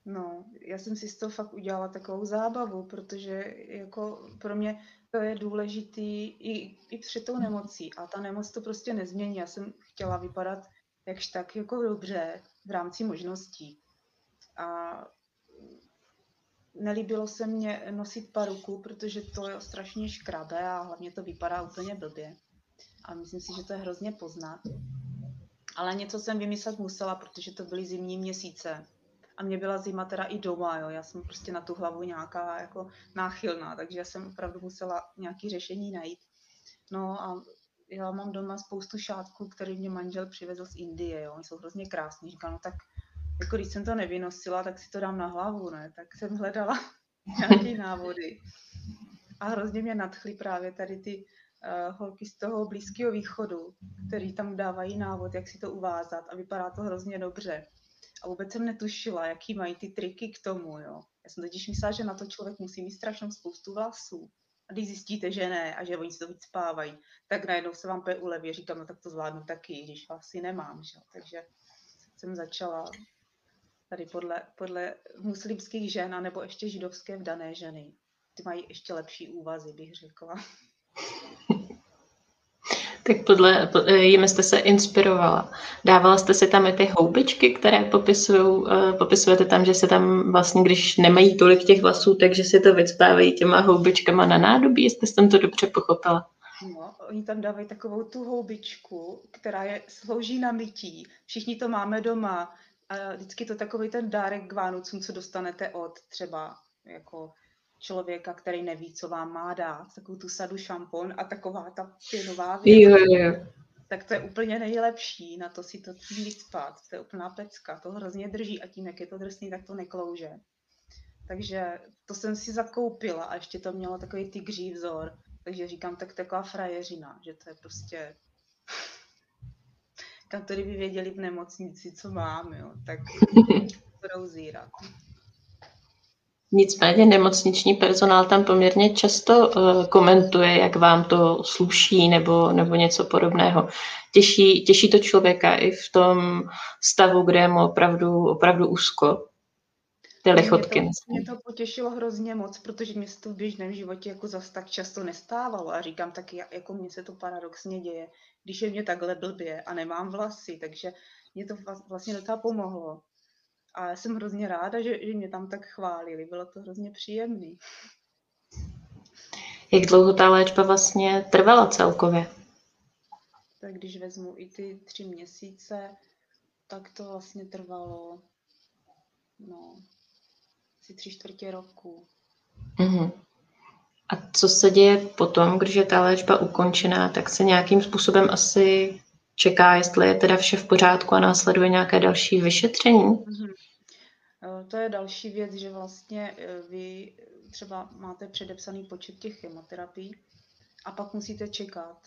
No, já jsem si z toho fakt udělala takovou zábavu, protože jako pro mě to je důležitý i, i před tou nemocí a ta nemoc to prostě nezmění. Já jsem chtěla vypadat jakž tak jako dobře v rámci možností. A nelíbilo se mně nosit paruku, protože to je strašně škrabe a hlavně to vypadá úplně blbě. A myslím si, že to je hrozně poznat. Ale něco jsem vymyslet musela, protože to byly zimní měsíce. A mě byla zima teda i doma, jo. Já jsem prostě na tu hlavu nějaká jako náchylná, takže já jsem opravdu musela nějaké řešení najít. No a já mám doma spoustu šátků, který mě manžel přivezl z Indie, jo. Oni jsou hrozně krásní. Říkám, no tak jako když jsem to nevynosila, tak si to dám na hlavu, ne? Tak jsem hledala nějaké návody. A hrozně mě nadchly právě tady ty uh, holky z toho Blízkého východu, který tam dávají návod, jak si to uvázat a vypadá to hrozně dobře. A vůbec jsem netušila, jaký mají ty triky k tomu, jo. Já jsem totiž myslela, že na to člověk musí mít strašnou spoustu vlasů. A když zjistíte, že ne a že oni si to víc spávají, tak najednou se vám pe uleví. Říkám, no tak to zvládnu taky, když vlasy nemám. Že? Takže jsem začala tady podle, podle muslimských žen, nebo ještě židovské vdané ženy. Ty mají ještě lepší úvazy, bych řekla. Tak podle, eh, jim jste se inspirovala. Dávala jste si tam i ty houbičky, které popisují, eh, popisujete tam, že se tam vlastně, když nemají tolik těch vlasů, takže si to vycpávají těma houbičkama na nádobí, jestli jsem to dobře pochopila. No, oni tam dávají takovou tu houbičku, která je, slouží na mytí. Všichni to máme doma. A vždycky to takový ten dárek k Vánocům, co dostanete od třeba jako člověka, který neví, co vám má dát, takovou tu sadu šampon a taková ta pěnová věc. Jo, jo. Tak to je úplně nejlepší, na to si to víc spát. To je úplná pecka, to hrozně drží a tím, jak je to drsný, tak to neklouže. Takže to jsem si zakoupila a ještě to mělo takový tygří vzor. Takže říkám, tak taková frajeřina, že to je prostě... Kantory by věděli v nemocnici, co mám, jo, tak budou zírat. Nicméně nemocniční personál tam poměrně často uh, komentuje, jak vám to sluší nebo, nebo něco podobného. Těší, těší to člověka i v tom stavu, kde je mu opravdu, opravdu úzko. Ty lichotky. Mě to, mě to potěšilo hrozně moc, protože mě se to v běžném životě jako zas tak často nestávalo. A říkám tak, jako mně se to paradoxně děje, když je mě takhle blbě a nemám vlasy, takže mě to vlastně docela pomohlo. A já jsem hrozně ráda, že, že mě tam tak chválili. Bylo to hrozně příjemný. Jak dlouho ta léčba vlastně trvala celkově? Tak když vezmu i ty tři měsíce, tak to vlastně trvalo no, asi tři čtvrtě roku. Mm-hmm. A co se děje potom, když je ta léčba ukončená, tak se nějakým způsobem asi čeká, jestli je teda vše v pořádku a následuje nějaké další vyšetření? Mm-hmm. To je další věc, že vlastně e, vy třeba máte předepsaný počet těch chemoterapií a pak musíte čekat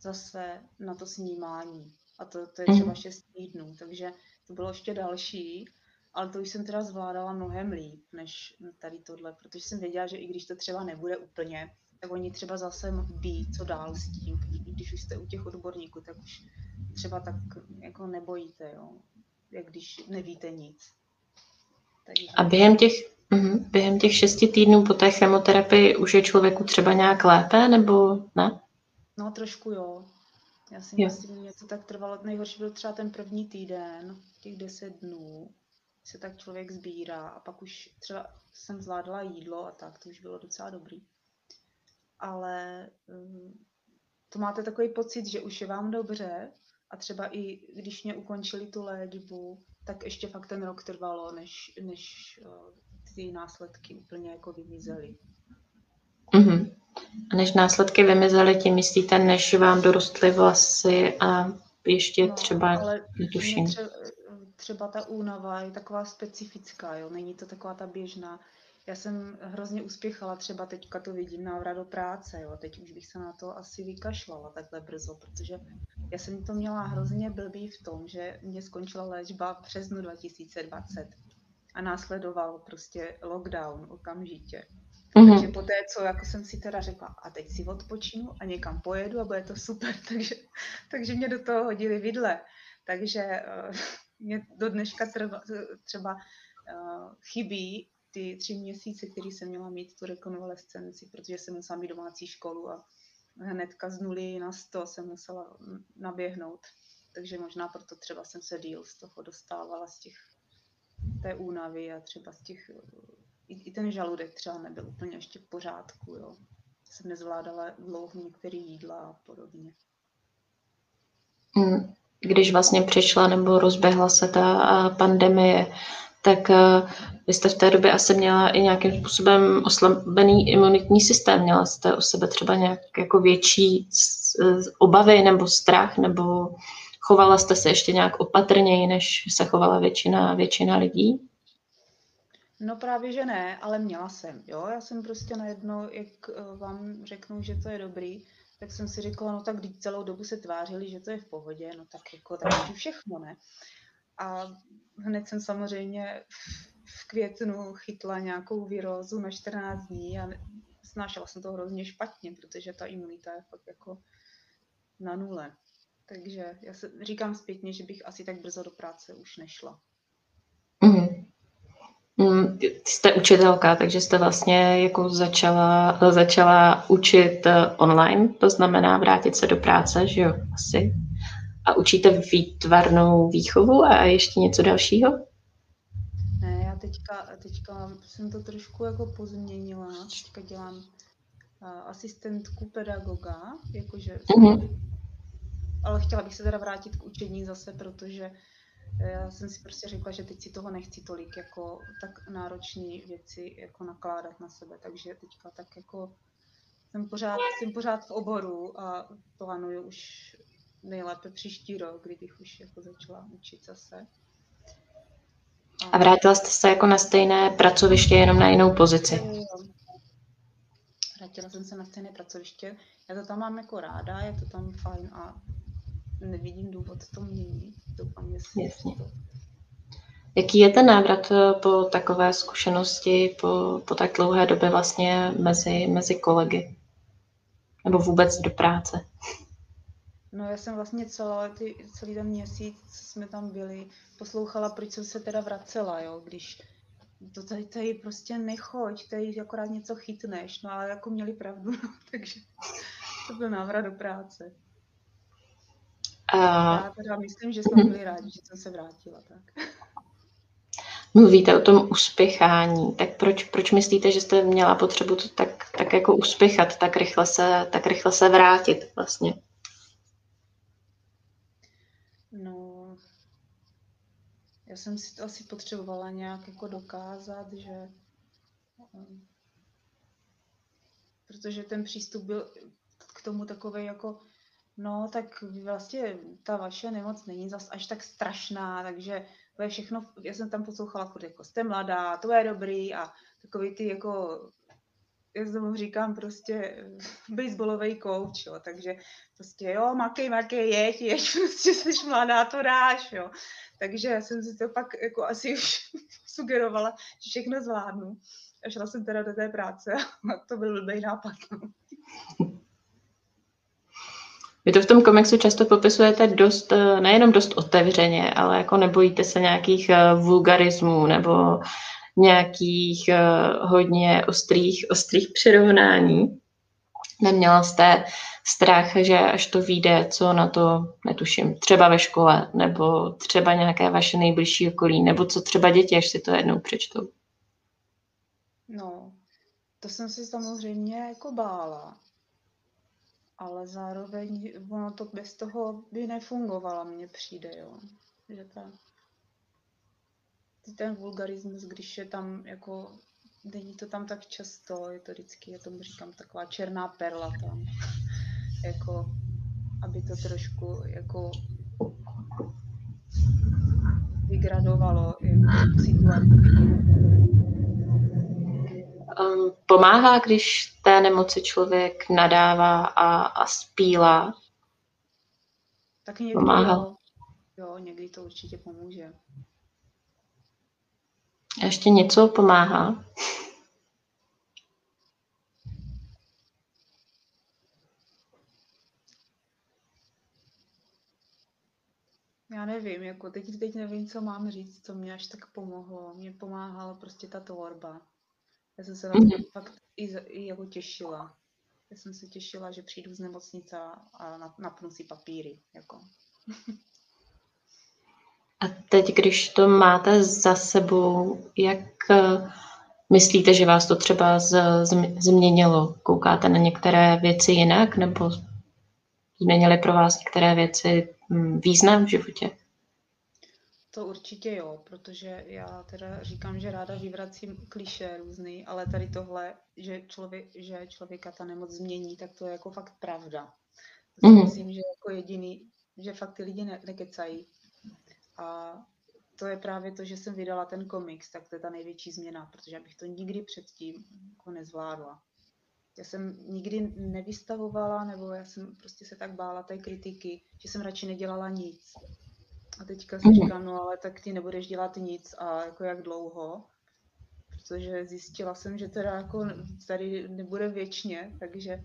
zase na to snímání. A to, to je třeba 6 mhm. týdnů, takže to bylo ještě další, ale to už jsem teda zvládala mnohem líp než tady tohle, protože jsem věděla, že i když to třeba nebude úplně, tak oni třeba zase ví, co dál s tím. Když už jste u těch odborníků, tak už třeba tak jako nebojíte, jo? jak když nevíte nic. Takže... A během těch, uh, během těch šesti týdnů po té chemoterapii už je člověku třeba nějak lépe, nebo ne? No trošku jo. Já si jo. myslím, že to tak trvalo. Nejhorší byl třeba ten první týden, těch deset dnů, se tak člověk sbírá a pak už třeba jsem zvládala jídlo a tak, to už bylo docela dobrý. Ale um, to máte takový pocit, že už je vám dobře a třeba i když mě ukončili tu léčbu, tak ještě fakt ten rok trvalo, než, než uh, ty následky úplně jako vymizely. Mm-hmm. A než následky vymizely, tím myslíte, než vám dorostly vlasy a ještě no, třeba, ale netuším. Třeba, třeba ta únava je taková specifická, jo? není to taková ta běžná. Já jsem hrozně uspěchala, třeba teďka to vidím návrat do práce, jo? teď už bych se na to asi vykašlala takhle brzo, protože já jsem to měla hrozně blbý v tom, že mě skončila léčba v březnu 2020 a následoval prostě lockdown okamžitě. Mm-hmm. Takže po té, co jako jsem si teda řekla, a teď si odpočinu a někam pojedu a bude to super, takže, takže mě do toho hodili vidle. Takže uh, mě do dneška třeba, třeba uh, chybí ty tři měsíce, který jsem měla mít tu rekonvalescenci, protože jsem musela mít domácí školu a hnedka z nuly na sto jsem musela naběhnout. Takže možná proto třeba jsem se díl z toho dostávala, z těch té únavy a třeba z těch, i, i ten žaludek třeba nebyl úplně ještě v pořádku, jo. Jsem nezvládala dlouho některé jídla a podobně. Hmm. Když vlastně přišla nebo rozběhla se ta pandemie, tak vy jste v té době asi měla i nějakým způsobem oslabený imunitní systém. Měla jste o sebe třeba nějak jako větší obavy nebo strach, nebo chovala jste se ještě nějak opatrněji, než se chovala většina, většina lidí? No právě, že ne, ale měla jsem, jo. Já jsem prostě najednou, jak eh, vám řeknu, že to je dobrý, tak jsem si říkala, no tak celou dobu se tvářili, že to je v pohodě, no tak jako tak všechno, ne. a hned jsem samozřejmě v květnu chytla nějakou virózu na 14 dní a snášela jsem to hrozně špatně, protože ta imunita je fakt jako na nule. Takže já se říkám zpětně, že bych asi tak brzo do práce už nešla. Mm. Jste učitelka, takže jste vlastně jako začala, začala učit eh, online, to znamená vrátit se do práce, že jo, asi. A učíte výtvarnou výchovu a ještě něco dalšího? Ne, já teďka, teďka jsem to trošku jako pozměnila. Teďka dělám uh, asistentku pedagoga, jakože mm-hmm ale chtěla bych se teda vrátit k učení zase, protože eh, já jsem si prostě řekla, že teď si toho nechci tolik jako tak náročné věci jako nakládat na sebe, takže teďka tak jako jsem pořád, jsem pořád v oboru a plánuju už nejlépe příští rok, kdybych už jako začala učit zase. A, a vrátila jste se jako na stejné pracoviště, jenom na jinou pozici? Vrátila jsem se na stejné pracoviště. Já to tam mám jako ráda, je to tam fajn a nevidím důvod to měnit. Doufám, jestli Jasně. To... Jaký je ten návrat eh, po takové zkušenosti, po, po tak dlouhé době vlastně mezi, mezi kolegy? Nebo vůbec do práce? No já jsem vlastně celý, ty, celý ten měsíc, co jsme tam byli, poslouchala, proč jsem se teda vracela, jo, když to tady, tady prostě nechoď, tady akorát něco chytneš, no ale jako měli pravdu, no, takže to byl návrat do práce. Já teda myslím, že jsme byli rádi, že jsem se vrátila. Tak. Mluvíte o tom uspěchání, tak proč, proč myslíte, že jste měla potřebu to tak, tak jako uspěchat, tak rychle, se, tak rychle se vrátit vlastně? No, já jsem si to asi potřebovala nějak jako dokázat, že um, protože ten přístup byl k tomu takový jako No, tak vlastně ta vaše nemoc není zas až tak strašná, takže to je všechno, já jsem tam poslouchala furt jako jste mladá, to je dobrý a takový ty jako, já tomu říkám prostě baseballový coach, jo, takže prostě jo, makej, makej, jeď, jeď, prostě jsi mladá, to dáš, jo. Takže já jsem si to pak jako asi už sugerovala, že všechno zvládnu. A šla jsem teda do té práce a to byl blbý nápad. No. Vy to v tom komiksu často popisujete dost, eh, nejenom dost otevřeně, ale jako nebojíte se nějakých eh, vulgarismů nebo nějakých eh, hodně ostrých, ostrých přirovnání. Neměla jste strach, že až to vyjde, co na to netuším, třeba ve škole, nebo třeba nějaké vaše nejbližší okolí, nebo co třeba děti, až si to jednou přečtou? No, to jsem se samozřejmě jako bála ale zároveň ono to bez toho by nefungovalo, mně přijde, jo. Že ta, ten vulgarismus, když je tam jako, není to tam tak často, je to vždycky, já tomu říkám, taková černá perla tam, jako, aby to trošku jako vygradovalo jako situaci. Um, pomáhá, když té nemoci člověk nadává a, a spílá? Tak někdy pomáhá. Jo. jo, někdy to určitě pomůže. A ještě něco pomáhá? Já nevím, jako teď, teď nevím, co mám říct, co mě až tak pomohlo. Mě pomáhala prostě ta tvorba. Já jsem se na to mm-hmm. fakt i, i jako těšila. Já jsem se těšila, že přijdu z nemocnice a napnu si papíry. Jako. A teď, když to máte za sebou, jak eh, myslíte, že vás to třeba z, z, změnilo? Koukáte na některé věci jinak, nebo změnily pro vás některé věci hm, význam v životě? To určitě jo, protože já teda říkám, že ráda vyvracím kliše různý, ale tady tohle, že, člověk, že člověka ta nemoc změní, tak to je jako fakt pravda. To si mm. myslím, že jako jediný, že fakt ty lidi ne- nekecají. A to je právě to, že jsem vydala ten komiks, tak to je ta největší změna, protože abych to nikdy předtím jako nezvládla. Já jsem nikdy nevystavovala, nebo já jsem prostě se tak bála té kritiky, že jsem radši nedělala nic A teďka si mm. říkám, no ale tak ty nebudeš dělat nic a jako jak dlouho, protože zjistila jsem, že teda jako tady nebude věčně, takže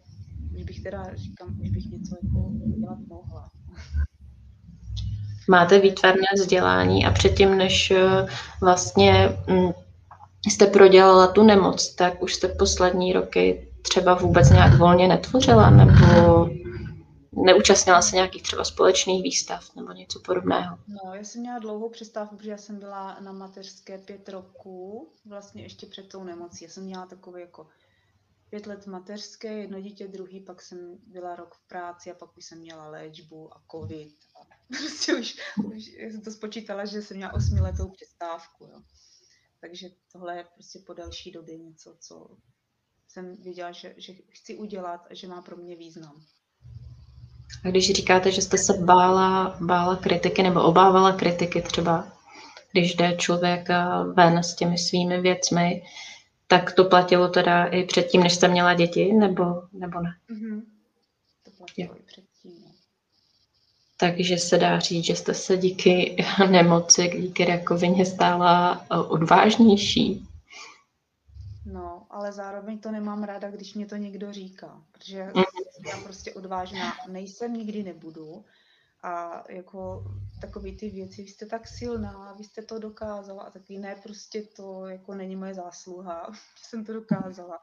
už bych teda, říkám, už bych něco jako dělat mohla. Máte výtvarné vzdělání a předtím, než eh, vlastně mm, jste prodělala tu nemoc, tak už jste poslední roky třeba vůbec nějak volně netvořila nebo neúčastnila se nějakých třeba společných výstav nebo něco podobného? No, já jsem měla dlouhou přestávku, protože já jsem byla na mateřské pět roků, vlastně ještě před tou nemocí. Já jsem měla takové jako pět let mateřské, jedno dítě, druhý, pak jsem byla rok v práci a pak už jsem měla léčbu a covid. A prostě už, už jsem to spočítala, že jsem měla osmiletou přestávku. Jo. Takže tohle je prostě po delší době něco, co jsem věděla, že, že chci udělat a že má pro mě význam. A když říkáte, že jste se bála, bála kritiky nebo obávala kritiky třeba, když jde člověk eh, ven s těmi svými věcmi, tak to platilo teda i předtím, než jste měla děti, nebo, nebo ne? Mm-hmm. To platilo i předtím. No. Takže se dá říct, že jste se díky nemoci, díky rakovině stála eh, odvážnější. Ale zároveň to nemám ráda, když mě to někdo říká, protože mm. já prostě odvážná nejsem, nikdy nebudu. A jako takový ty věci, vy jste tak silná, vy jste to dokázala a taky ne, prostě to jako není moje zásluha, že jsem to dokázala.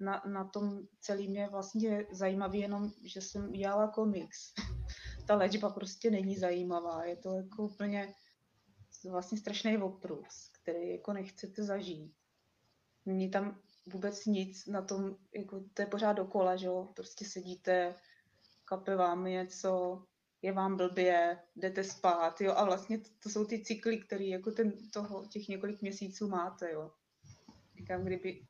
Na, na tom celým je vlastně zajímavý jenom, že jsem udělala komiks. Ta léčba prostě není zajímavá, je to jako úplně vlastně strašný oprus, který jako nechcete zažít. Není tam vůbec nic na tom, jako to je pořád dokola, že jo, prostě sedíte, kape vám něco, je vám blbě, jdete spát, jo, a vlastně to, to jsou ty cykly, které jako ten, toho, těch několik měsíců máte, jo. Říkám, kdyby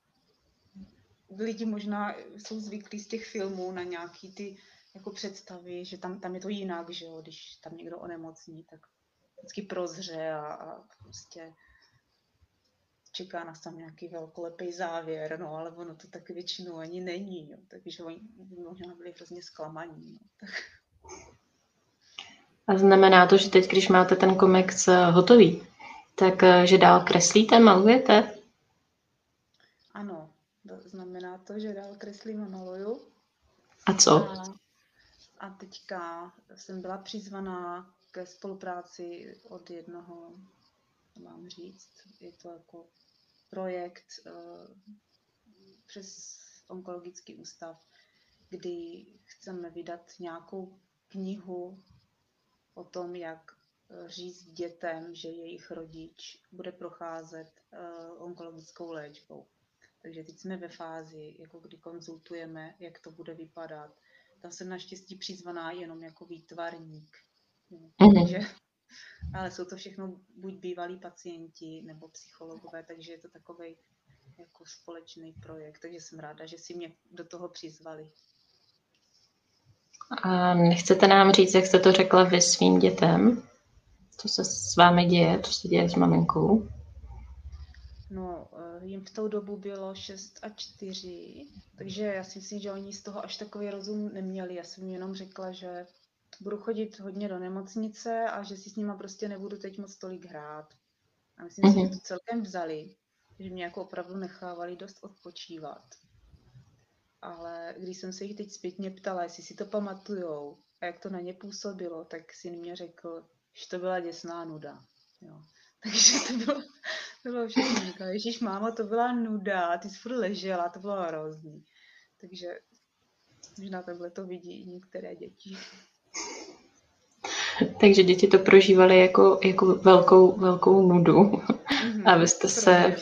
lidi možná jsou zvyklí z těch filmů na nějaký ty jako představy, že tam, tam je to jinak, že jo, když tam někdo onemocní, tak vždycky prozře a, a prostě čeká nás tam nějaký velkolepý závěr, no ale ono to tak většinou ani není, jo, takže oni možná byli hrozně zklamaní. No, tak. A znamená to, že teď, když máte ten komiks eh, hotový, tak eh, že dál kreslíte, malujete? Ano, znamená to, že dál kreslím a maluju. A co? A, a teďka jsem byla přizvaná ke spolupráci od jednoho, mám říct, je to jako projekt uh, přes onkologický ústav, kdy chceme vydat nějakou knihu o tom, jak eh, říct dětem, že jejich rodič bude procházet uh, onkologickou léčbou. Takže teď jsme ve fázi, jako kdy konzultujeme, jak to bude vypadat. Tam jsem naštěstí přizvaná jenom jako výtvarník. Mm-hmm. Takže, ale jsou to všechno buď bývalí pacienti nebo psychologové, takže je to takový jako společný projekt. Takže jsem ráda, že si mě do toho přizvali. A nechcete nám říct, jak jste to řekla vy svým dětem? Co se s vámi děje? Co se děje s maminkou? No, eh, jim v tou dobu bylo 6 a 4, takže já si myslím, že oni z toho až takový rozum neměli. Já jsem jenom řekla, že budu chodit hodně do nemocnice a že si s nima prostě nebudu teď moc tolik hrát. A myslím mm-hmm. si, že mhm. to celkem vzali, že mě jako opravdu nechávali dost odpočívat ale když jsem se jich teď zpětně ptala, jestli si to pamatujou a jak to na ně působilo, tak si mě řekl, že to byla děsná nuda. Jo. Takže to bylo, to bylo všechno. Říkala, Ježíš, máma, to byla nuda, ty jsi furt ležela, to bylo hrozný. Takže možná takhle to vidí i některé děti. Takže děti to prožívaly jako, jako velkou, velkou nudu. Mm-hmm, a vy jste se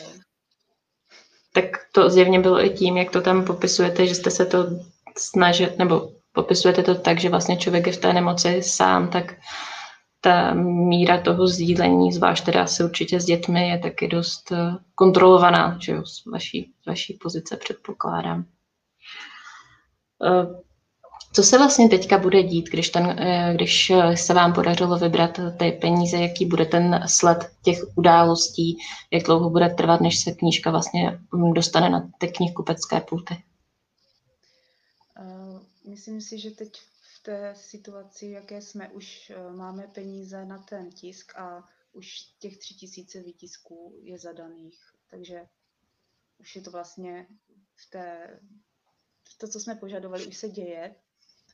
tak to zjevně bylo i tím, jak to tam popisujete, že jste se to snažili, nebo popisujete to tak, že vlastně člověk je v té nemoci sám, tak ta míra toho sdílení, zvlášť teda asi určitě s dětmi, je taky dost eh, kontrolovaná, že jo, z vaší, z vaší pozice předpokládám. Eh, co se vlastně teďka bude dít, když, ten, eh, když se vám podařilo vybrat ty peníze, jaký bude ten sled těch událostí, jak dlouho bude trvat, než se knížka vlastně mm, dostane na ty knihkupecké pulty? Myslím si, že teď v té situaci, jaké jsme, už eh, máme peníze na ten tisk a už těch tři tisíce výtisků je zadaných. Takže už je to vlastně v té, to, co jsme požadovali, už se děje.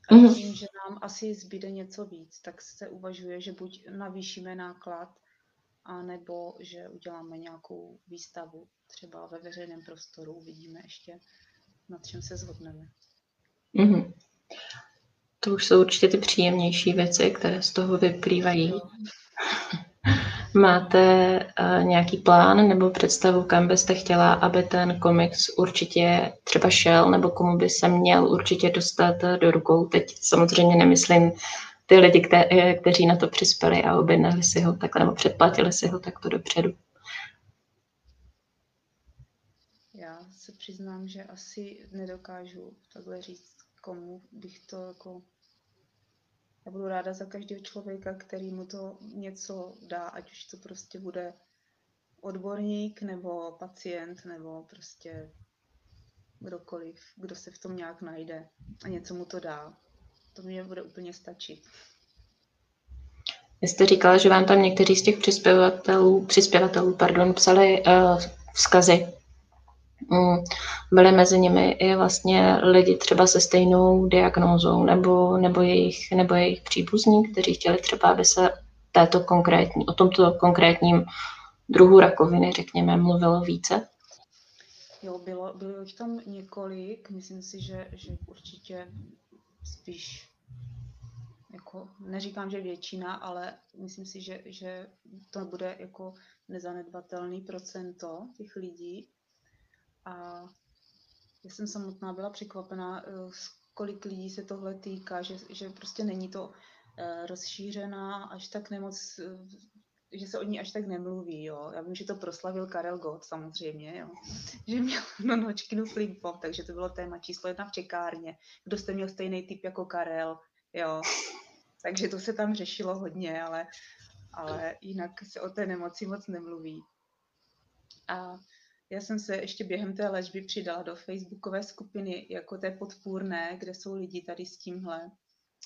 A mm. vím, že nám asi zbyde něco víc, tak se uvažuje, že buď navýšíme náklad, anebo že uděláme nějakou výstavu třeba ve veřejném prostoru. Uvidíme ještě, nad čem se zhodneme. Mm-hmm. To už jsou určitě ty příjemnější věci, které z toho vyplývají. Máte uh, nějaký plán nebo představu, kam byste chtěla, aby ten komiks určitě třeba šel, nebo komu by se měl určitě dostat do rukou? Teď samozřejmě nemyslím ty lidi, kte, kteří na to přispěli a objednali si ho takhle, nebo předplatili si ho takto dopředu. Já se přiznám, že asi nedokážu takhle říct, komu bych to jako já budu ráda za každého člověka, který mu to něco dá, ať už to prostě bude odborník nebo pacient nebo prostě kdokoliv, kdo se v tom nějak najde a něco mu to dá. To mě bude úplně stačit. Vy jste říkala, že vám tam někteří z těch přispěvatelů, přispěvatelů pardon, psali uh, vzkazy. Mm, byly mezi nimi i vlastně lidi třeba se stejnou diagnózou nebo, nebo, jejich, nebo jejich příbuzní, kteří chtěli třeba, aby se této konkrétní, o tomto konkrétním druhu rakoviny, řekněme, mluvilo více? Jo, bylo, bylo jich tam několik, myslím si, že, že určitě spíš, jako, neříkám, že většina, ale myslím si, že, že to bude jako nezanedbatelný procento těch lidí, a já jsem samotná byla překvapená, eh, kolik lidí se tohle týká, že, že prostě není to eh, rozšířená až tak nemoc, eh, že se o ní až tak nemluví, jo. Já vím, že to proslavil Karel Gott samozřejmě, jo. Že měl no, nočkinu flimpov, takže to bylo téma číslo jedna v čekárně. Kdo jste měl stejný typ jako Karel, jo. Takže to se tam řešilo hodně, ale, ale jinak se o té nemoci moc nemluví. A já jsem se ještě během té léčby přidala do facebookové skupiny jako té podpůrné, kde jsou lidi tady s tímhle.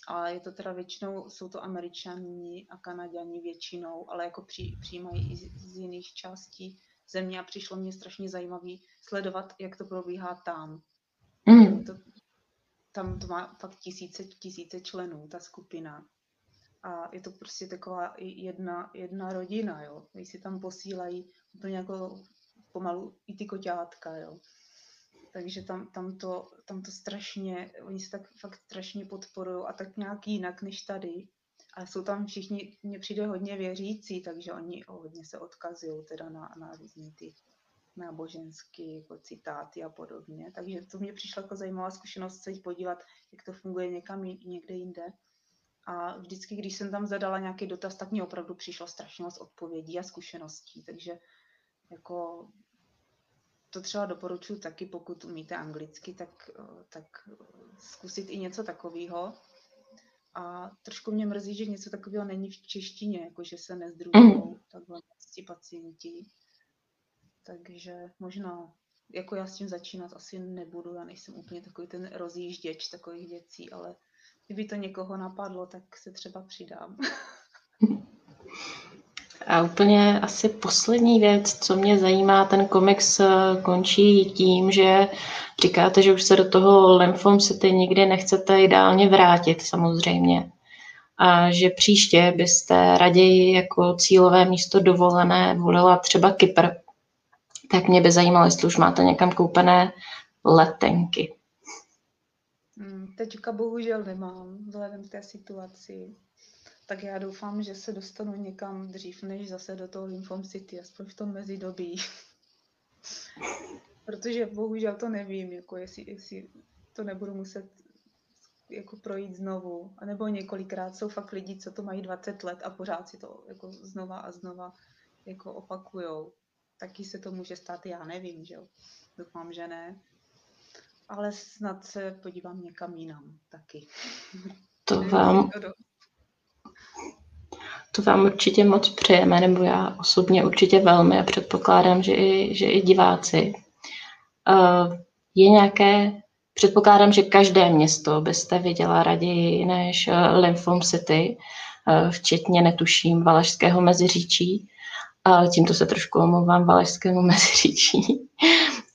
A je to teda většinou, jsou to američani a kanaděni většinou, ale jako při, přijímají i z, z jiných částí země a přišlo mě strašně zajímavý sledovat, jak to probíhá tam. Mm. To, tam to má fakt tisíce, tisíce členů, ta skupina. A je to prostě taková jedna, jedna rodina, jo. Oni si tam posílají úplně jako pomalu i ty koťátka, jo. Takže tam, tam, to, tam to strašně, oni se tak fakt strašně podporují a tak nějak jinak než tady. A jsou tam všichni, mně přijde hodně věřící, takže oni hodně se odkazují teda na, na různé ty náboženské jako citáty a podobně. Takže to mě přišla jako zajímavá zkušenost se podívat, jak to funguje někam někde jinde. A vždycky, když jsem tam zadala nějaký dotaz, tak mi opravdu přišlo strašně moc odpovědí a zkušeností. Takže jako to třeba doporučuji taky, pokud umíte anglicky, tak, eh, tak zkusit i něco takového. A trošku mě mrzí, že něco takového není v češtině, jako že se nezdružují mm. takhle ti pacienti. Takže možná, jako já s tím začínat asi nebudu, já nejsem úplně takový ten rozjížděč takových věcí, ale kdyby to někoho napadlo, tak se třeba přidám. A úplně asi poslední věc, co mě zajímá, ten komiks eh, končí tím, že říkáte, že už se do toho Lymphom City nikdy nechcete ideálně vrátit samozřejmě. A že příště byste raději jako cílové místo dovolené volila třeba Kypr. Tak mě by zajímalo, jestli už máte někam koupené letenky. Hmm, teďka bohužel nemám, vzhledem k té situaci tak já doufám, že se dostanu někam dřív, než zase do toho Lymphom City, aspoň v tom mezidobí. Protože bohužel to nevím, jako jestli, jestli to nebudu muset jako projít znovu. A nebo několikrát jsou fakt lidi, co to mají 20 let a pořád si to jako znova a znova jako opakujou. Taky se to může stát, já nevím, že jo. Doufám, že ne. Ale snad se podívám někam jinam taky. To vám, to vám určitě moc přejeme, nebo já osobně určitě velmi a předpokládám, že i, že i diváci. Uh, je nějaké Předpokládám, že každé město byste viděla raději než Lymphom City, včetně netuším Valašského meziříčí. Tímto se trošku omlouvám Valašskému meziříčí.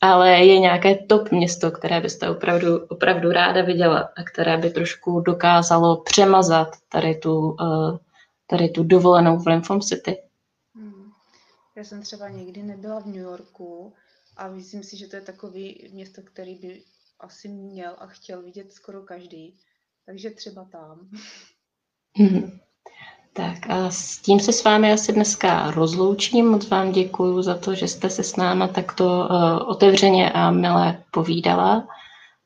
Ale je nějaké top město, které byste opravdu, opravdu ráda viděla a které by trošku dokázalo přemazat tady tu, tady tu dovolenou v Lymphom City? Hmm. Já jsem třeba někdy nebyla v New Yorku a myslím si, že to je takový město, který by asi měl a chtěl vidět skoro každý. Takže třeba tam. Hmm. Tak a s tím se s vámi asi dneska rozloučím. Moc vám děkuji za to, že jste se s náma takto uh, otevřeně a milé povídala.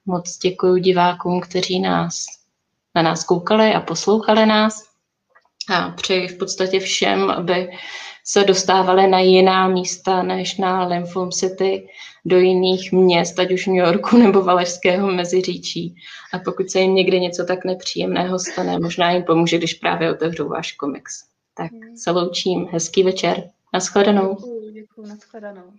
Moc děkuji divákům, kteří nás na nás koukali a poslouchali nás. A přeji v podstatě všem, aby se dostávali na jiná místa než na Lymphom City, do jiných měst, ať už New Yorku nebo Valašského meziříčí. A pokud se jim někdy něco tak nepříjemného stane, možná jim pomůže, když právě otevřou váš komiks. Tak se loučím, hezký večer, nashledanou. Děkuji, děkuji, nashledanou.